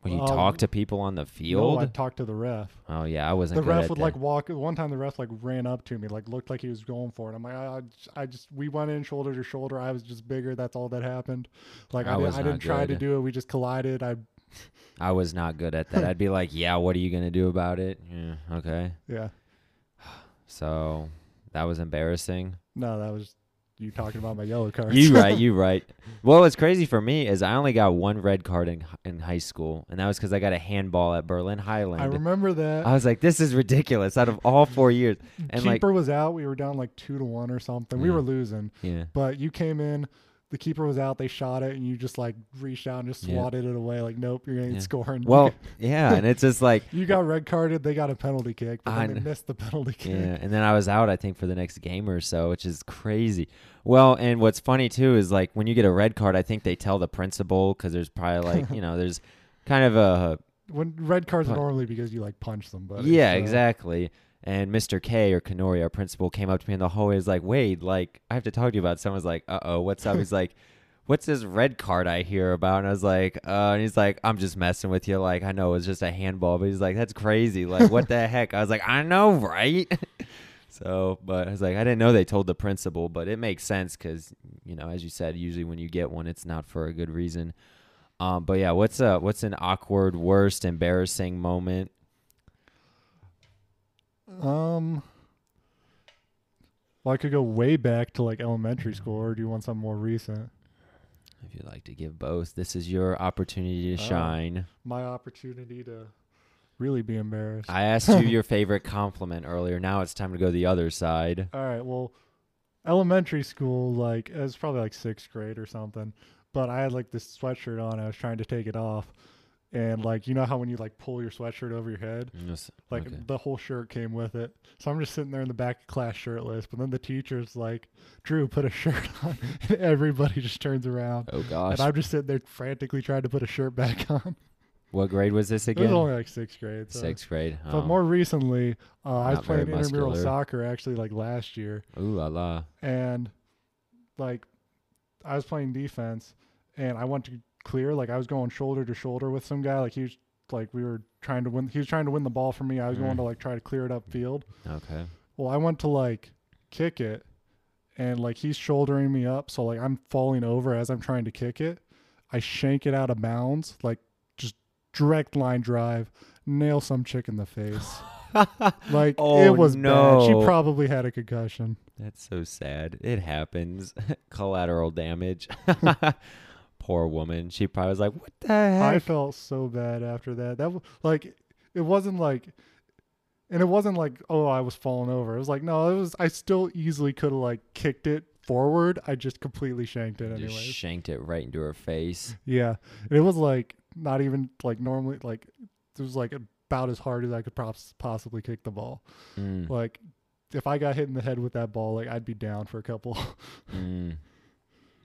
When you Um, talk to people on the No, field. I'd talk to the ref. oh yeah, I wasn't. The good ref would that. like walk. One time, the ref like ran up to me, like looked like he was going for it. I'm like, I, I just- I just, we went in shoulder to shoulder. I was just bigger. That's all that happened. Like I I, did, I didn't try to do it. We just collided. I, I was not good at that. I'd be like, "Yeah, what are you gonna do about it?" Yeah, okay. yeah. So that was embarrassing. No, that was you talking about my yellow card. You right, you right. Well, what's crazy for me is I only got one red card in in high school, and that was because I got a handball at Berlin Hiland. I remember that. I was like, this is ridiculous. Out of all four years, and like, keeper was out. We were down like two to one or something. We were losing, yeah, but you came in. The keeper was out. They shot it, and you just like reached out and just Yeah. swatted it away. Like, nope, you're ain't Yeah. scoring. well, yeah, and it's just like, you got red carded. They got a penalty kick, but I they missed the penalty kick. yeah, and then I was out, I think, for the next game or so, which is crazy. Well, and what's funny too is like when you get a red card, I think they tell the principal because there's probably like you know there's kind of a When red cards are normally because you like punch them, but Yeah, so- exactly. And Mr. K or Kanori, our principal, came up to me in the hallway. He's like, "Wade, like, I have to talk to you about." Someone's like, "Uh oh, what's up?" He's like, "What's this red card I hear about?" And I was like, "Uh," and he's like, "I'm just messing with you. Like, I know it was just a handball, but he's like, that's crazy. Like, what the heck?" I was like, "I know, right?" so, but I was like, I didn't know they told the principal, but it makes sense because you know, as you said, usually when you get one, it's not for a good reason. Um, but yeah, what's uh what's an awkward, worst, embarrassing moment? Um. Well, I could go way back to like elementary school, or do you want something more recent? If you'd like to give both, this is your opportunity to Oh. shine. My opportunity to really be embarrassed. I asked you your favorite compliment earlier. Now it's time to go the other side. All right. Well, elementary school, like it was probably like sixth grade or something. But I had like this sweatshirt on. I was trying to take it off, and like you know how when you like pull your sweatshirt over your head, Yes, like okay. the whole shirt came with it. So I'm just sitting there in the back of class shirtless. But then the teacher's like, "Drew, put a shirt on," and everybody just turns around. Oh gosh. And I'm just sitting there frantically trying to put a shirt back on. What grade was this again? It was only like sixth grade. So. Sixth grade. But Oh. more recently, uh, I was playing intramural muscular. soccer actually like last year, Ooh la la. and like I was playing defense, and I went to clear. Like I was going shoulder to shoulder with some guy. Like he was like we were trying to win. He was trying to win the ball from me. I was going Mm. to like try to clear it up field. Okay. Well, I went to like kick it, and like he's shouldering me up, so like I'm falling over as I'm trying to kick it. I shank it out of bounds, like just direct line drive, nail some chick in the face. Like Oh, it was bad. She probably had a concussion. That's so sad. It happens. Collateral damage. Poor woman. She probably was like, "What the heck?" I felt so bad after that. That like it wasn't like and it wasn't like oh I was falling over. It was like no, it was I still easily could have like kicked it forward. I just completely shanked it Just shanked it right into her face. Yeah. And it was like not even like normally like it was like about as hard as I could pos- possibly kick the ball. Mm, Like if I got hit in the head with that ball, like I'd be down for a couple. mm.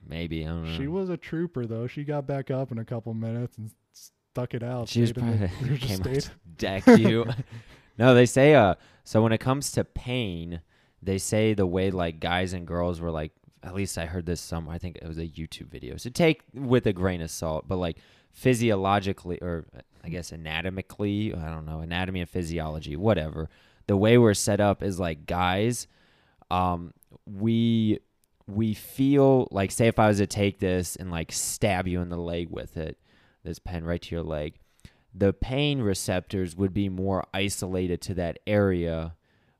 Maybe I don't know. she was a trooper though. She got back up in a couple minutes and stuck it out. She was stayed in the- probably just came up to deck you. no, they say uh so when it comes to pain, they say the way like guys and girls were like at least I heard this somewhere. I think it was a YouTube video. So take with a grain of salt, but like physiologically or I guess anatomically, I don't know, anatomy and physiology, whatever. The way we're set up is like guys um we we feel like say if I was to take this and like stab you in the leg with it, this pen right to your leg, the pain receptors would be more isolated to that area,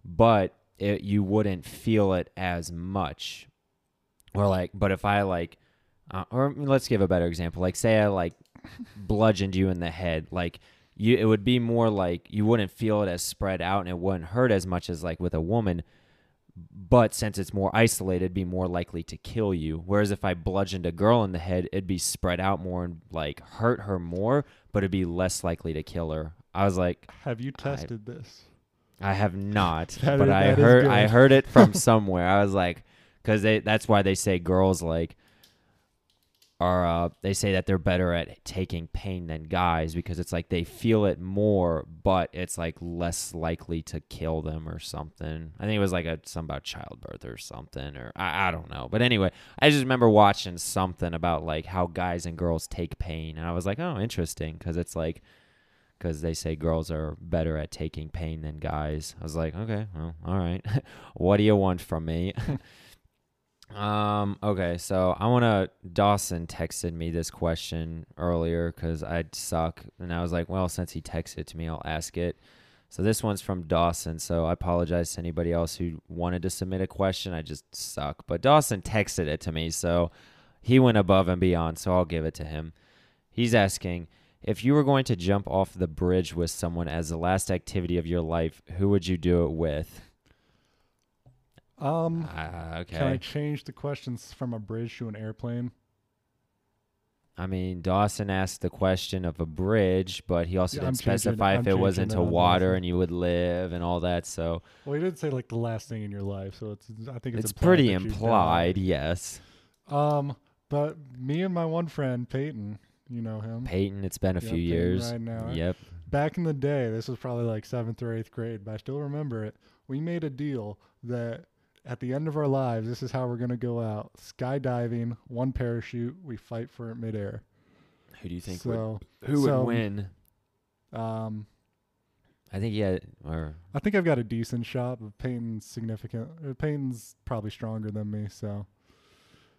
but it, you wouldn't feel it as much. Or like, but if I like, uh, or let's give a better example. Like, say I like bludgeoned you in the head, like you, it would be more like you wouldn't feel it as spread out, and it wouldn't hurt as much as like with a woman. But since it's more isolated, it'd be more likely to kill you. Whereas if I bludgeoned a girl in the head, it'd be spread out more and like hurt her more, but it'd be less likely to kill her. I was like, Have you tested this? I have not, That but is- I heard I heard it from somewhere. I was like, because that's why they say girls like are uh, they say that they're better at taking pain than guys because it's like they feel it more, but it's like less likely to kill them or something. I think it was like a some about childbirth or something, or I, I don't know. But anyway, I just remember watching something about like how guys and girls take pain, and I was like, oh, interesting, because it's like because they say girls are better at taking pain than guys. I was like, okay, well, all right. what do you want from me? um, okay, so I want to. Dawson texted me this question earlier because I'd suck, and I was like, well, since he texted to me, I'll ask it. So this one's from Dawson. So I apologize to anybody else who wanted to submit a question. I just suck. But Dawson texted it to me, so he went above and beyond. So I'll give it to him. He's asking if you were going to jump off the bridge with someone as the last activity of your life, who would you do it with? Um, Ah, can I change the questions from a bridge to an airplane? I mean, Dawson asked the question of a bridge, but he also Yeah, didn't I'm changing specify I'm if it was changing into water and you would live and all that. So Well, he didn't say like the last thing in your life, so it's I think it's, it's implied pretty that you've died. implied, yes. Um, but me and my one friend Peyton, you know him. Peyton, it's been a Yeah, few Peyton years. right now. Yep. Back in the day, this was probably like seventh or eighth grade, but I still remember it. We made a deal that at the end of our lives, this is how we're gonna go out: skydiving, one parachute. We fight for it midair. Who do you think would so, who would win? um, I think yeah, or I think I've got a decent shot, but Peyton's significant. uh, Peyton's probably stronger than me, so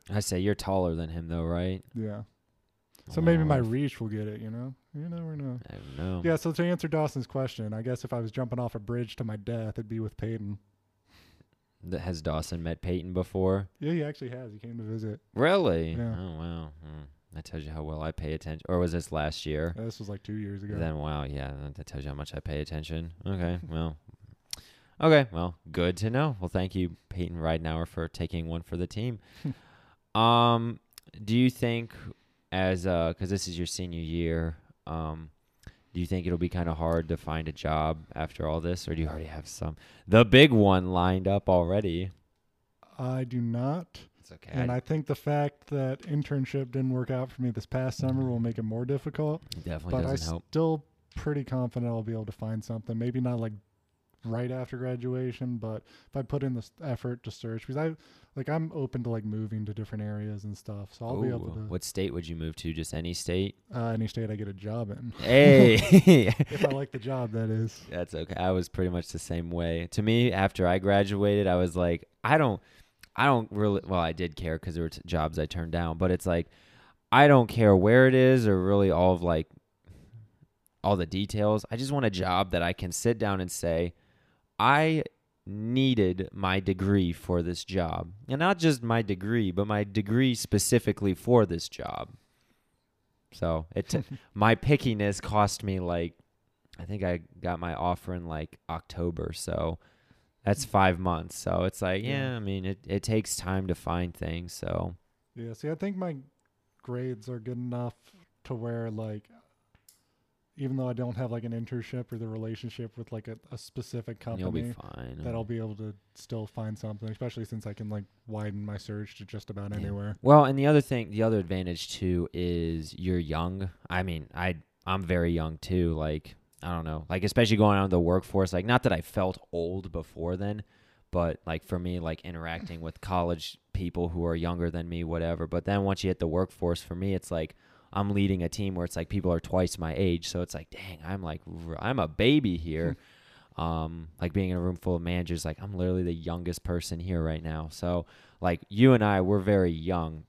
I say you're taller than him though, right? yeah. So maybe my Oh, reach will get it. You know, you never know. I don't know. Yeah. So to answer Dawson's question, I guess if I was jumping off a bridge to my death, it'd be with Peyton. Th- Has Dawson met Peyton before? Yeah, he actually has. He came to visit. Really? Yeah. Oh wow. Hmm. That tells you how well I pay attention. Or was this last year? Uh, This was like two years ago. Then wow, yeah, that- that tells you how much I pay attention. Okay, well, okay, well, good to know. Well, thank you, Peyton Ridenauer, for taking one for the team. um, do you think, as uh, because this is your senior year, um, do you think it'll be kind of hard to find a job after all this, or do you already have some the big one lined up already? I do not. It's okay. And I think the fact that internship didn't work out for me this past summer will make it more difficult. it definitely But I doesn't help. still pretty confident I'll be able to find something. Maybe not like right after graduation, but if I put in the effort to search, because I like I'm open to like moving to different areas and stuff, so I'll be able Ooh, to what state would you move to? Just any state? uh, any state I get a job in. Hey. if I like the job, that is. That's okay. I was pretty much the same way. To me, after I graduated, I was like, I don't, I don't really. Well, I did care because there were t- jobs I turned down, but it's like, I don't care where it is or really all of like, all the details. I just want a job that I can sit down and say, I needed my degree for this job, and not just my degree, but my degree specifically for this job. So it, t- my pickiness cost me like I think I got my offer in like October, so that's mm. five months. So it's like, yeah, Yeah. I mean, it, it takes time to find things. So Yeah, see, I think my grades are good enough to where, like, even though I don't have like an internship or the relationship with like a, a specific you'll be company, fine. that I'll be able to still find something, especially since I can like widen my search to just about anywhere. Well, and the other thing, the other advantage too is you're young. I mean, I I'm very young too. Like I don't know, like especially going out in the workforce. Like not that I felt old before then, but like for me, like interacting with college people who are younger than me, whatever. But then once you hit the workforce, for me, it's like I'm leading a team where it's like people are twice my age. So it's like, dang, I'm like I'm a baby here. um, like being in a room full of managers, like I'm literally the youngest person here right now. So like you and I, we're very young.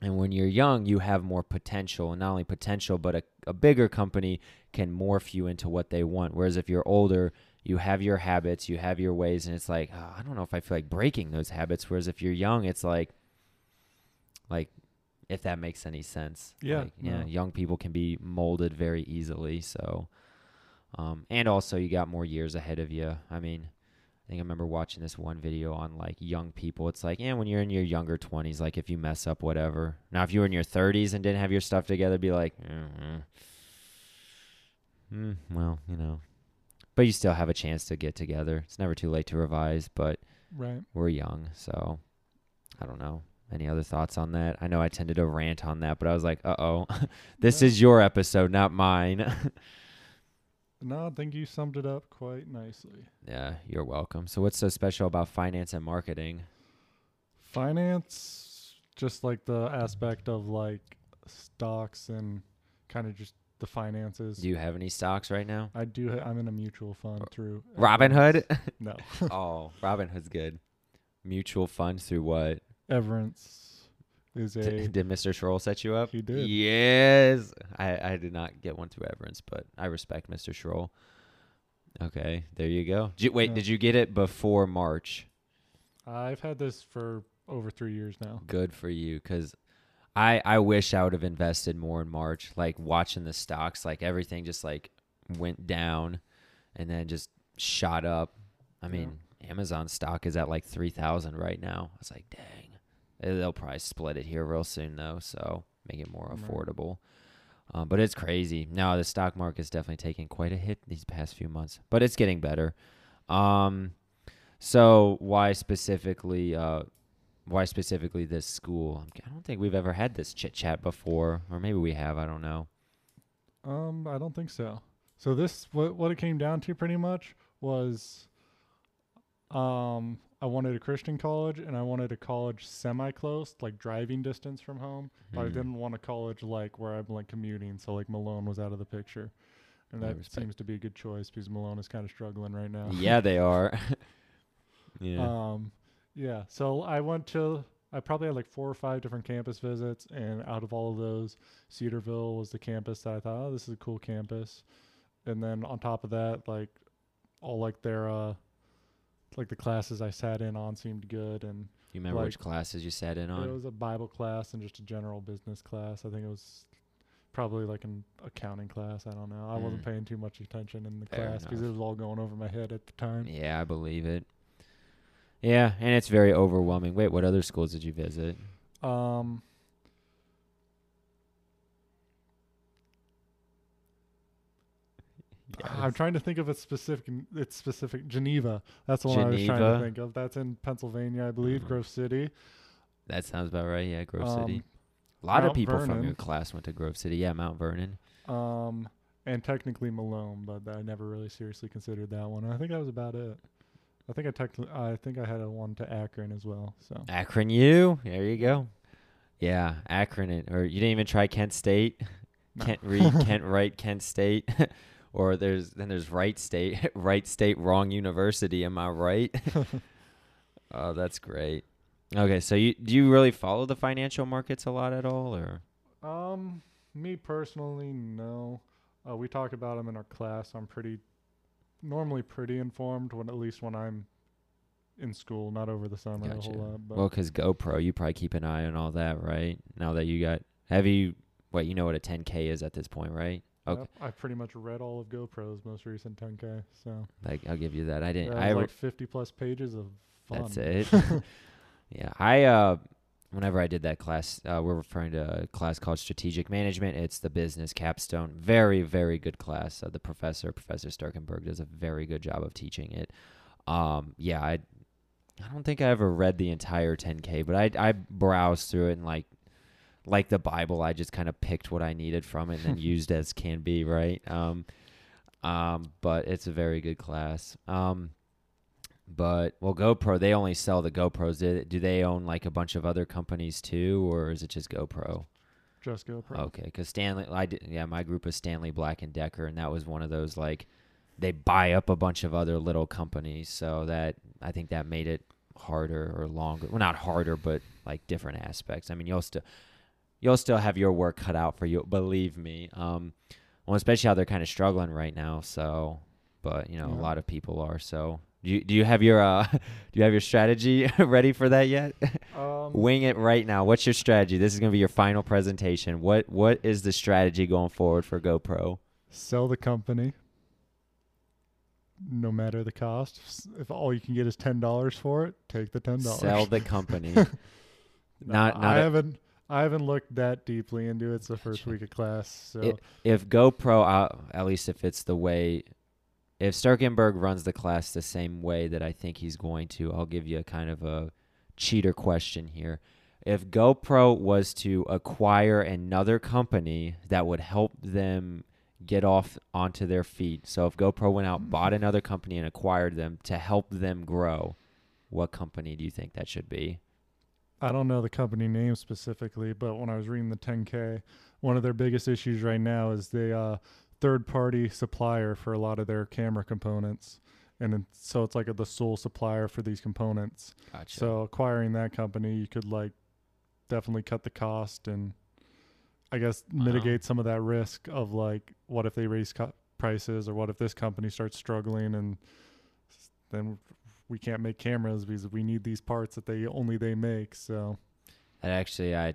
And when you're young, you have more potential, and not only potential, but a, a bigger company can morph you into what they want. Whereas if you're older, you have your habits, you have your ways, and it's like, oh, I don't know if I feel like breaking those habits. Whereas if you're young, it's like, like, if that makes any sense. Yeah, Like, yeah. no. Young people can be molded very easily. So, um, and also you got more years ahead of you. I mean, I think I remember watching this one video on like young people. It's like, yeah, when you're in your younger 20s, like if you mess up, whatever. Now, if you were in your 30s and didn't have your stuff together, be like, mm mm, well, you know. But you still have a chance to get together. It's never too late to revise, but Right. we're young, so I don't know. Any other thoughts on that? I know I tended to rant on that, but I was like, uh oh, this is your episode, not mine. No, I think you summed it up quite nicely. yeah, you're welcome. So, what's so special about finance and marketing? Finance, just like the aspect of like stocks and kind of just the finances. Do you have any stocks right now? I do. Ha- I'm in a mutual fund through Robinhood? No, oh, Robinhood's good. Mutual funds through what? Everence is a. did Mr. Schroll set you up? He did. Yes. I, I did not get one through Everence, but I respect Mr. Schroll. Okay, there you go. Did you, wait, Yeah. did you get it before March? I've had this for over three years now. Good for you, because I I wish I would have invested more in March. Like watching the stocks, like everything just like went down, and then just shot up. I Yeah. mean, Amazon stock is at like three thousand right now. I was like, dang. They'll probably split it here real soon though, so make it more Right. affordable. Um, but it's crazy. Now the stock market's definitely taking quite a hit these past few months, but it's getting better. Um, so why specifically? Uh, why specifically this school? I don't think we've ever had this chit chat before, or maybe we have. I don't know. Um, I don't think so. So this what what it came down to pretty much was um I wanted a Christian college and I wanted a college semi close, like driving distance from home. But I Hmm. didn't want a college like where I'm like commuting, so like Malone was out of the picture. And I that respect- seems to be a good choice because Malone is kind of struggling right now. yeah, they are. yeah. Um, yeah. So I went to. I probably had like four or five different campus visits, and out of all of those, Cedarville was the campus that I thought, oh, this is a cool campus. And then on top of that, like all like their uh, like the classes I sat in on seemed good, and you remember which classes you sat in on? it was a Bible class and just a general business class. I think it was probably like an accounting class. I don't know. I wasn't Mm. paying too much attention in the Fair class because it was all going over my head at the time. Yeah, I believe it. Yeah, and it's very overwhelming. Wait, what other schools did you visit? Um, I'm trying to think of a specific. It's specific. Geneva. That's the one I was trying to think of. That's in Pennsylvania, I believe, Mhm. Grove City. That sounds about right. Yeah, Grove Um, City. A lot of Mount people from your class went to Grove City. Yeah, Mount Vernon. Um, and technically Malone, but I never really seriously considered that one. I think that was about it. I think I technically, I think I had a one to Akron as well. So Akron U. There you go. Yeah, Akron. Or you didn't even try Kent State. No. Kent Reed, Kent Wright, Kent State. or there's then there's Wright State, Wright State, wrong university. Am I right? oh, that's great. Okay, so you do you really follow the financial markets a lot at all, or Um, me personally, no. Uh, we talk about them in our class. I'm pretty, normally pretty informed when at least when I'm in school, not over the summer Gotcha. a whole lot. But well, because GoPro, you probably keep an eye on all that, right? Now that you got, have you? What you know what a 10k is at this point, right? Okay, yep, I pretty much read all of GoPro's most recent 10K. So like I'll give you that. I didn't. yeah, I like 50 plus pages of fun. That's it. yeah, I uh, whenever I did that class, uh, we're referring to a class called Strategic Management. It's the business capstone. Very, very good class. Uh, the professor, Professor Starkenberg, does a very good job of teaching it. Um, yeah, I, I don't think I ever read the entire 10K, but I I browsed through it and like. Like the Bible, I just kind of picked what I needed from it and then used as can be, right? Um, um, but it's a very good class. Um, but well, GoPro they only sell the GoPros. Do, do they own like a bunch of other companies too, or is it just GoPro? Just GoPro. Okay, because Stanley, I did, yeah, my group was Stanley Black and Decker, and that was one of those like they buy up a bunch of other little companies, so that I think that made it harder or longer. Well, not harder, but like different aspects. I mean, you'll still you'll still have your work cut out for you, believe me. Um, well, especially how they're kind of struggling right now. So, but you know, Yeah. a lot of people are. So, do you do you have your uh do you have your strategy ready for that yet? Um, Wing it right now. What's your strategy? This is gonna be your final presentation. What what is the strategy going forward for GoPro? sell the company no matter the cost. If all you can get is ten dollars for it, take the ten dollars. Sell the company. not not I a- haven't I haven't looked that deeply into it. It's the first week of class, so It- if GoPro, uh, at least if it's the way, if Starkenberg runs the class the same way that I think he's going to, I'll give you a kind of a cheater question here. If GoPro was to acquire another company that would help them get off onto their feet, so if GoPro went out, bought another company, and acquired them to help them grow, what company do you think that should be? I don't know the company name specifically, but when I was reading the 10K, one of their biggest issues right now is the uh, third party supplier for a lot of their camera components. And then, so it's like a, the sole supplier for these components. Gotcha. So acquiring that company, you could like definitely cut the cost and I guess Wow. mitigate some of that risk of like what if they raise co- prices, or what if this company starts struggling and then we can't make cameras because we need these parts that they only they make. So And actually, I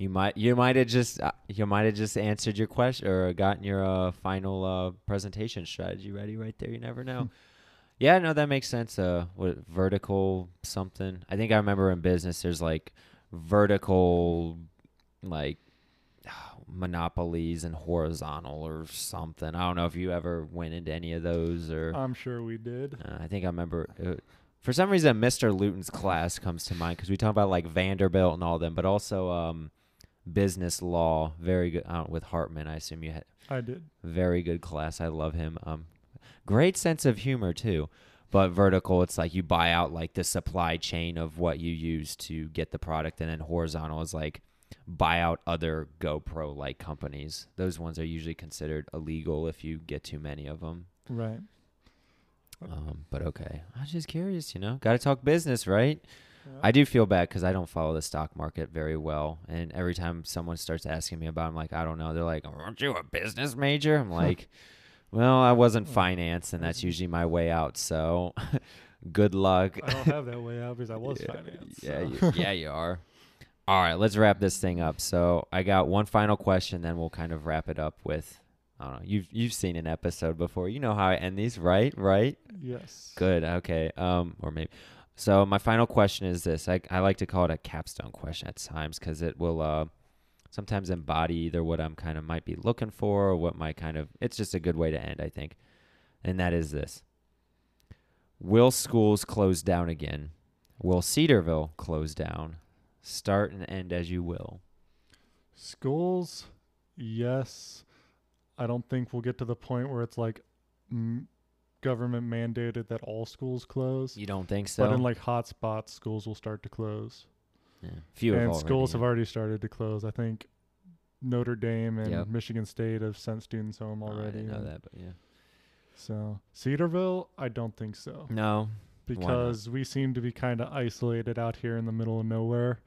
you might you might have just uh, you might have just answered your question or gotten your uh, final uh, presentation strategy ready right there. You never know. yeah, no, that makes sense. Uh, what vertical something? I think I remember in business there's like vertical, like monopolies and horizontal or something. I don't know if you ever went into any of those or. I'm sure we did. Uh, I think I remember. Uh, for some reason, Mr. Luton's class comes to mind because we talk about like Vanderbilt and all them, but also um, business law. Very good uh, with Hartman. I assume you had I did. very good class. I love him. Um, great sense of humor too. But vertical, it's like you buy out like the supply chain of what you use to get the product, and then horizontal is like buy out other GoPro like companies. Those ones are usually considered illegal if you get too many of them. Right. Um, but okay, I was just curious, you know. Got to talk business, right? Yeah. I do feel bad because I don't follow the stock market very well, and every time someone starts asking me about, it, I'm like, I don't know. They're like, "Aren't you a business major?" I'm like, Well, I wasn't finance, and that's usually my way out. So, good luck. I don't have that way out because I was yeah, finance. Yeah, so. you, yeah, you are. All right, let's wrap this thing up. So I got one final question, then we'll kind of wrap it up with. I don't know. You've you've seen an episode before. You know how I end these, right? Right. yes. Good. Okay. Um, or maybe. So my final question is this. I I like to call it a capstone question at times because it will uh sometimes embody either what I'm kind of might be looking for or what my kind of. It's just a good way to end, I think, and that is this. Will schools close down again? Will Cedarville close down? Start and end as you will. Schools, yes. I don't think we'll get to the point where it's like m- government mandated that all schools close. You don't think so? But in like hot spots, schools will start to close. yeah. Few and already, schools yeah. have already started to close. I think Notre Dame and Yep. Michigan State have sent students home Oh, already. I didn't know that, but yeah. So Cedarville, I don't think so No. Because we seem to be kind of isolated out here in the middle of nowhere.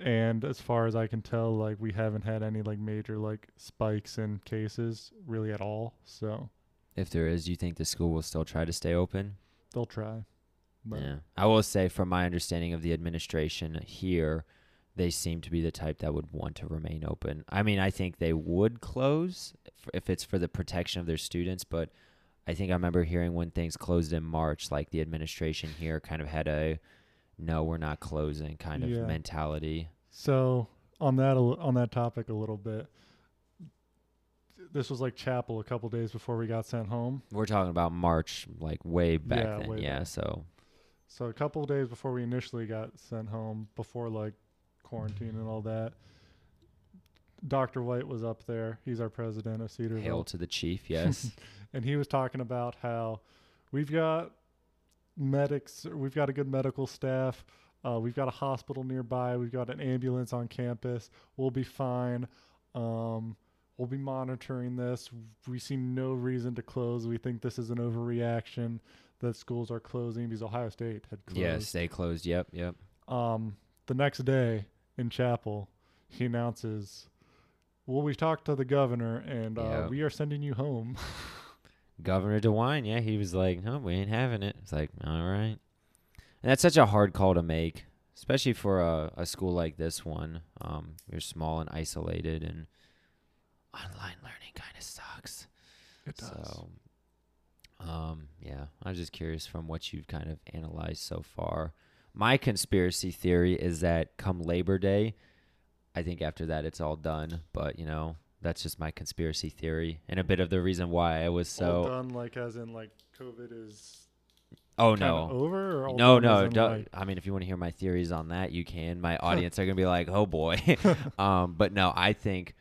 And as far as I can tell, like we haven't had any like major like spikes in cases really at all. So If there is, you think the school will still try to stay open? they'll try. But Yeah. I will say, from my understanding of the administration here, they seem to be the type that would want to remain open. I mean, I think they would close if it's for the protection of their students, but I think I remember hearing when things closed in March, like the administration here kind of had a no, we're not closing kind of Yeah. mentality. So on that on that topic a little bit, this was like chapel a couple days before we got sent home. We're talking about March, like way back Yeah, then. way yeah. back. So, So a couple of days before we initially got sent home, before like quarantine and all that, Dr. White was up there. He's our president of Cedarville. hail to the chief. Yes. and he was talking about how we've got medics, we've got a good medical staff, uh, we've got a hospital nearby, we've got an ambulance on campus. We'll be fine. Um, we'll be monitoring this. We see no reason to close. We think this is an overreaction that schools are closing because Ohio State had closed. yes. They closed. Yep. Yep. Um, the next day in chapel, he announces, "Well, we talked to the governor, and uh, Yeah. we are sending you home." Governor DeWine, yeah, he was like, "No, we ain't having it." It's like, all right, and that's such a hard call to make, especially for a, a school like this one. Um, you're small and isolated, and online learning kind of sucks. It does. So, um, yeah, I'm just curious from what you've kind of analyzed so far. My conspiracy theory is that come Labor Day, I think after that it's all done. But you know, that's just my conspiracy theory, and a bit of the reason why I was all so. done, like as in like COVID is Oh no. over, or No, no. don't- like- I mean, if you want to hear my theories on that, you can. My audience are gonna be like, "Oh boy," um, but no. I think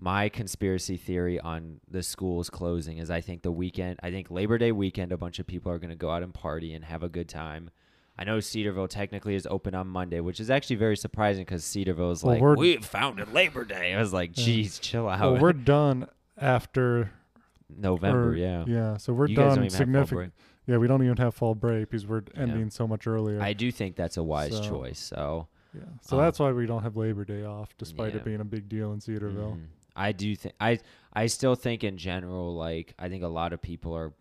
my conspiracy theory on the schools closing is I think the weekend, I think Labor Day weekend, a bunch of people are gonna go out and party and have a good time. I know Cedarville technically is open on Monday, which is actually very surprising because Cedarville is Well, like, "We founded Labor Day." I was like, Yeah. "Geez, chill out." well, we're done after November, or- yeah. yeah. So we're you done even have fall break. significant. Yeah, we don't even have fall break because we're Yeah. ending so much earlier. I do think that's a wise So- choice. So yeah, so um, that's why we don't have Labor Day off, despite yeah. it being a big deal in Cedarville. Mhm. I do think I I still think in general like I think a lot of people are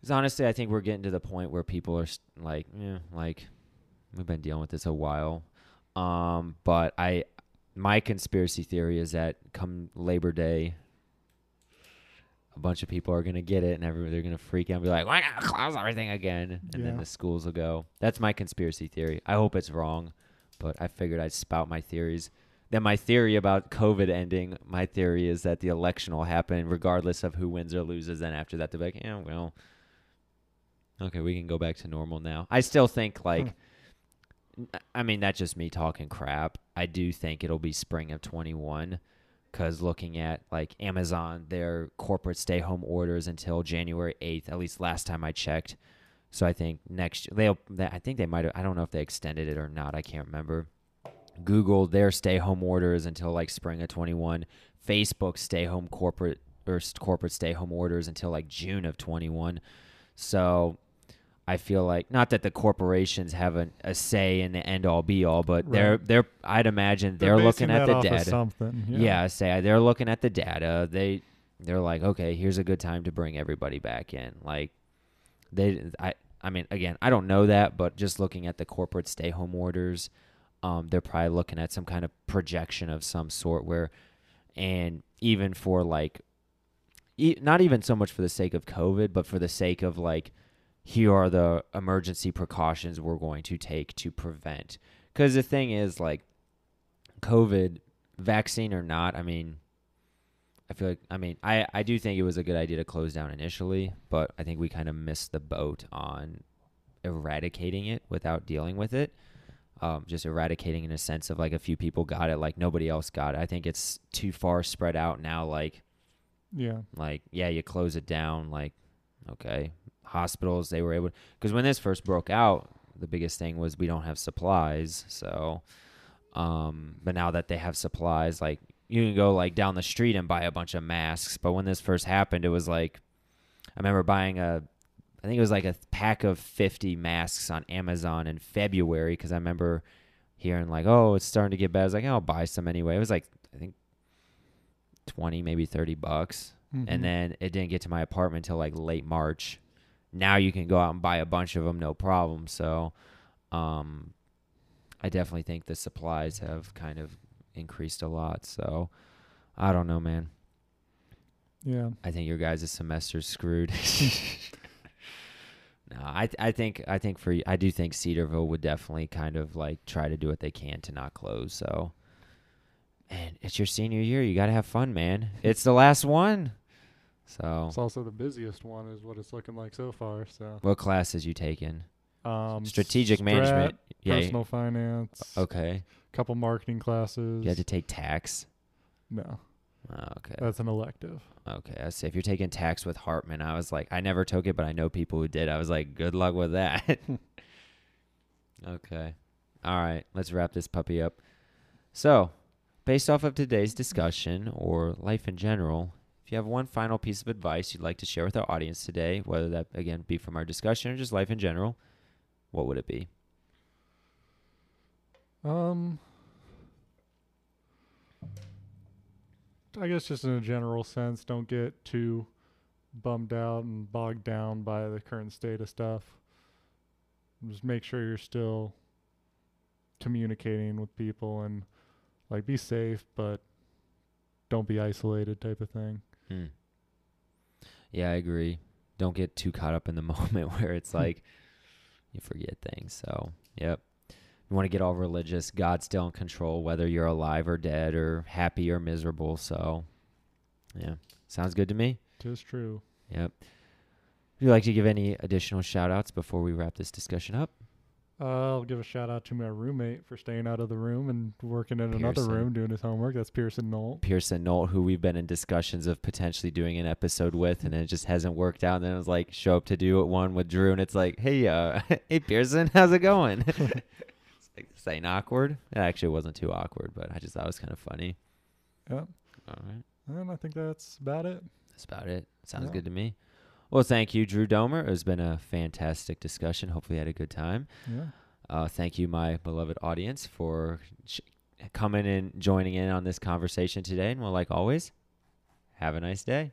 cuz honestly I think we're getting to the point where people are s- like yeah like we've been dealing with this a while. Um but I my conspiracy theory is that come Labor Day a bunch of people are going to get it and everybody they're going to freak out and be like, "We're going to close everything again." And then the schools will go. That's my conspiracy theory. I hope it's wrong, but I figured I'd spout my theories. Then my theory about COVID ending, my theory is that the election will happen regardless of who wins or loses. Then after that, they're like, yeah, well, okay, we can go back to normal now. I still think hmm. like, I mean, that's just me talking crap. I do think it'll be spring of 21 because looking at like Amazon, their corporate stay home orders until January 8th, at least last time I checked. So I think next they'll, they, I think they might have, I don't know if they extended it or not. I can't remember. Google their stay home orders until like spring of 21. Facebook stay home corporate or corporate stay home orders until like June of 21. So I feel like not that the corporations have a, a say in the end all be all, but they're they're I'd imagine they're, basing looking at the data. something. Yeah. Yeah. say they're looking at the data. They they're like, okay, here's a good time to bring everybody back in. Like they I I mean, again, I don't know that, but just looking at the corporate stay home orders, um, they're probably looking at some kind of projection of some sort where and even for like e- not even so much for the sake of COVID, but for the sake of like here are the emergency precautions we're going to take to prevent. Because the thing is, like, COVID, vaccine or not, I mean, I feel like, I mean, I, I do think it was a good idea to close down initially, but I think we kind of missed the boat on eradicating it without dealing with it. Um, just eradicating in a sense of like a few people got it, like nobody else got it. I think it's too far spread out now. Like, Yeah. like yeah you close it down like okay hospitals they were able because when this first broke out the biggest thing was we don't have supplies so um but now that they have supplies like you can go like down the street and buy a bunch of masks but when this first happened it was like i remember buying a i think it was like a pack of 50 masks on amazon in february because i remember hearing like oh it's starting to get bad i was like i'll buy some anyway it was like i think 20 maybe 30 bucks Mhm. and then it didn't get to my apartment until like late March. Now you can go out and buy a bunch of them, no problem. So, um, I definitely think the supplies have kind of increased a lot. So, I don't know, man. yeah. I think your guys' semester's screwed. no, I I think I think for I do think Cedarville would definitely kind of like try to do what they can to not close. So, and it's your senior year, you got to have fun, man. It's the last one. So, It's also the busiest one, is what it's looking like so far. So, what classes you taking? um, Strategic strat, management. Yeah. personal finance, Okay. couple marketing classes. You had to take tax. no, Oh, okay. that's an elective. Okay, I see. If you're taking tax with Hartman, I was like, I never took it, but I know people who did. I was like, good luck with that. okay. All right, let's wrap this puppy up. So, based off of today's discussion or life in general, if you have one final piece of advice you'd like to share with our audience today, whether that again be from our discussion or just life in general, what would it be? Um, I guess just in a general sense, don't get too bummed out and bogged down by the current state of stuff. Just make sure you're still communicating with people and like be safe, but don't be isolated type of thing. Hmm. Yeah, I agree. Don't get too caught up in the moment where it's like you forget things. So, yep. You want to get all religious, God's still in control, whether you're alive or dead or happy or miserable. So, yeah, sounds good to me. Tis true. Yep. Would you like to give any additional shout outs before we wrap this discussion up? Uh, I'll give a shout out to my roommate for staying out of the room and working in another room doing his homework. That's Pearson Knoll. Pearson Knoll, who we've been in discussions of potentially doing an episode with, and it just hasn't worked out. And then it was like, show up to do it one with Drew, and it's like, hey, uh, hey, Pearson, how's it going? it's like, this ain't awkward. It actually wasn't too awkward, but I just thought it was kind of funny. Yep. All right. And I think that's about it. That's about it. Sounds Yeah. good to me. Well, thank you, Drew Domer. It has been a fantastic discussion. Hopefully, you had a good time. Yeah. Uh, thank you, my beloved audience, for sh- coming and joining in on this conversation today. And well, like always, have a nice day.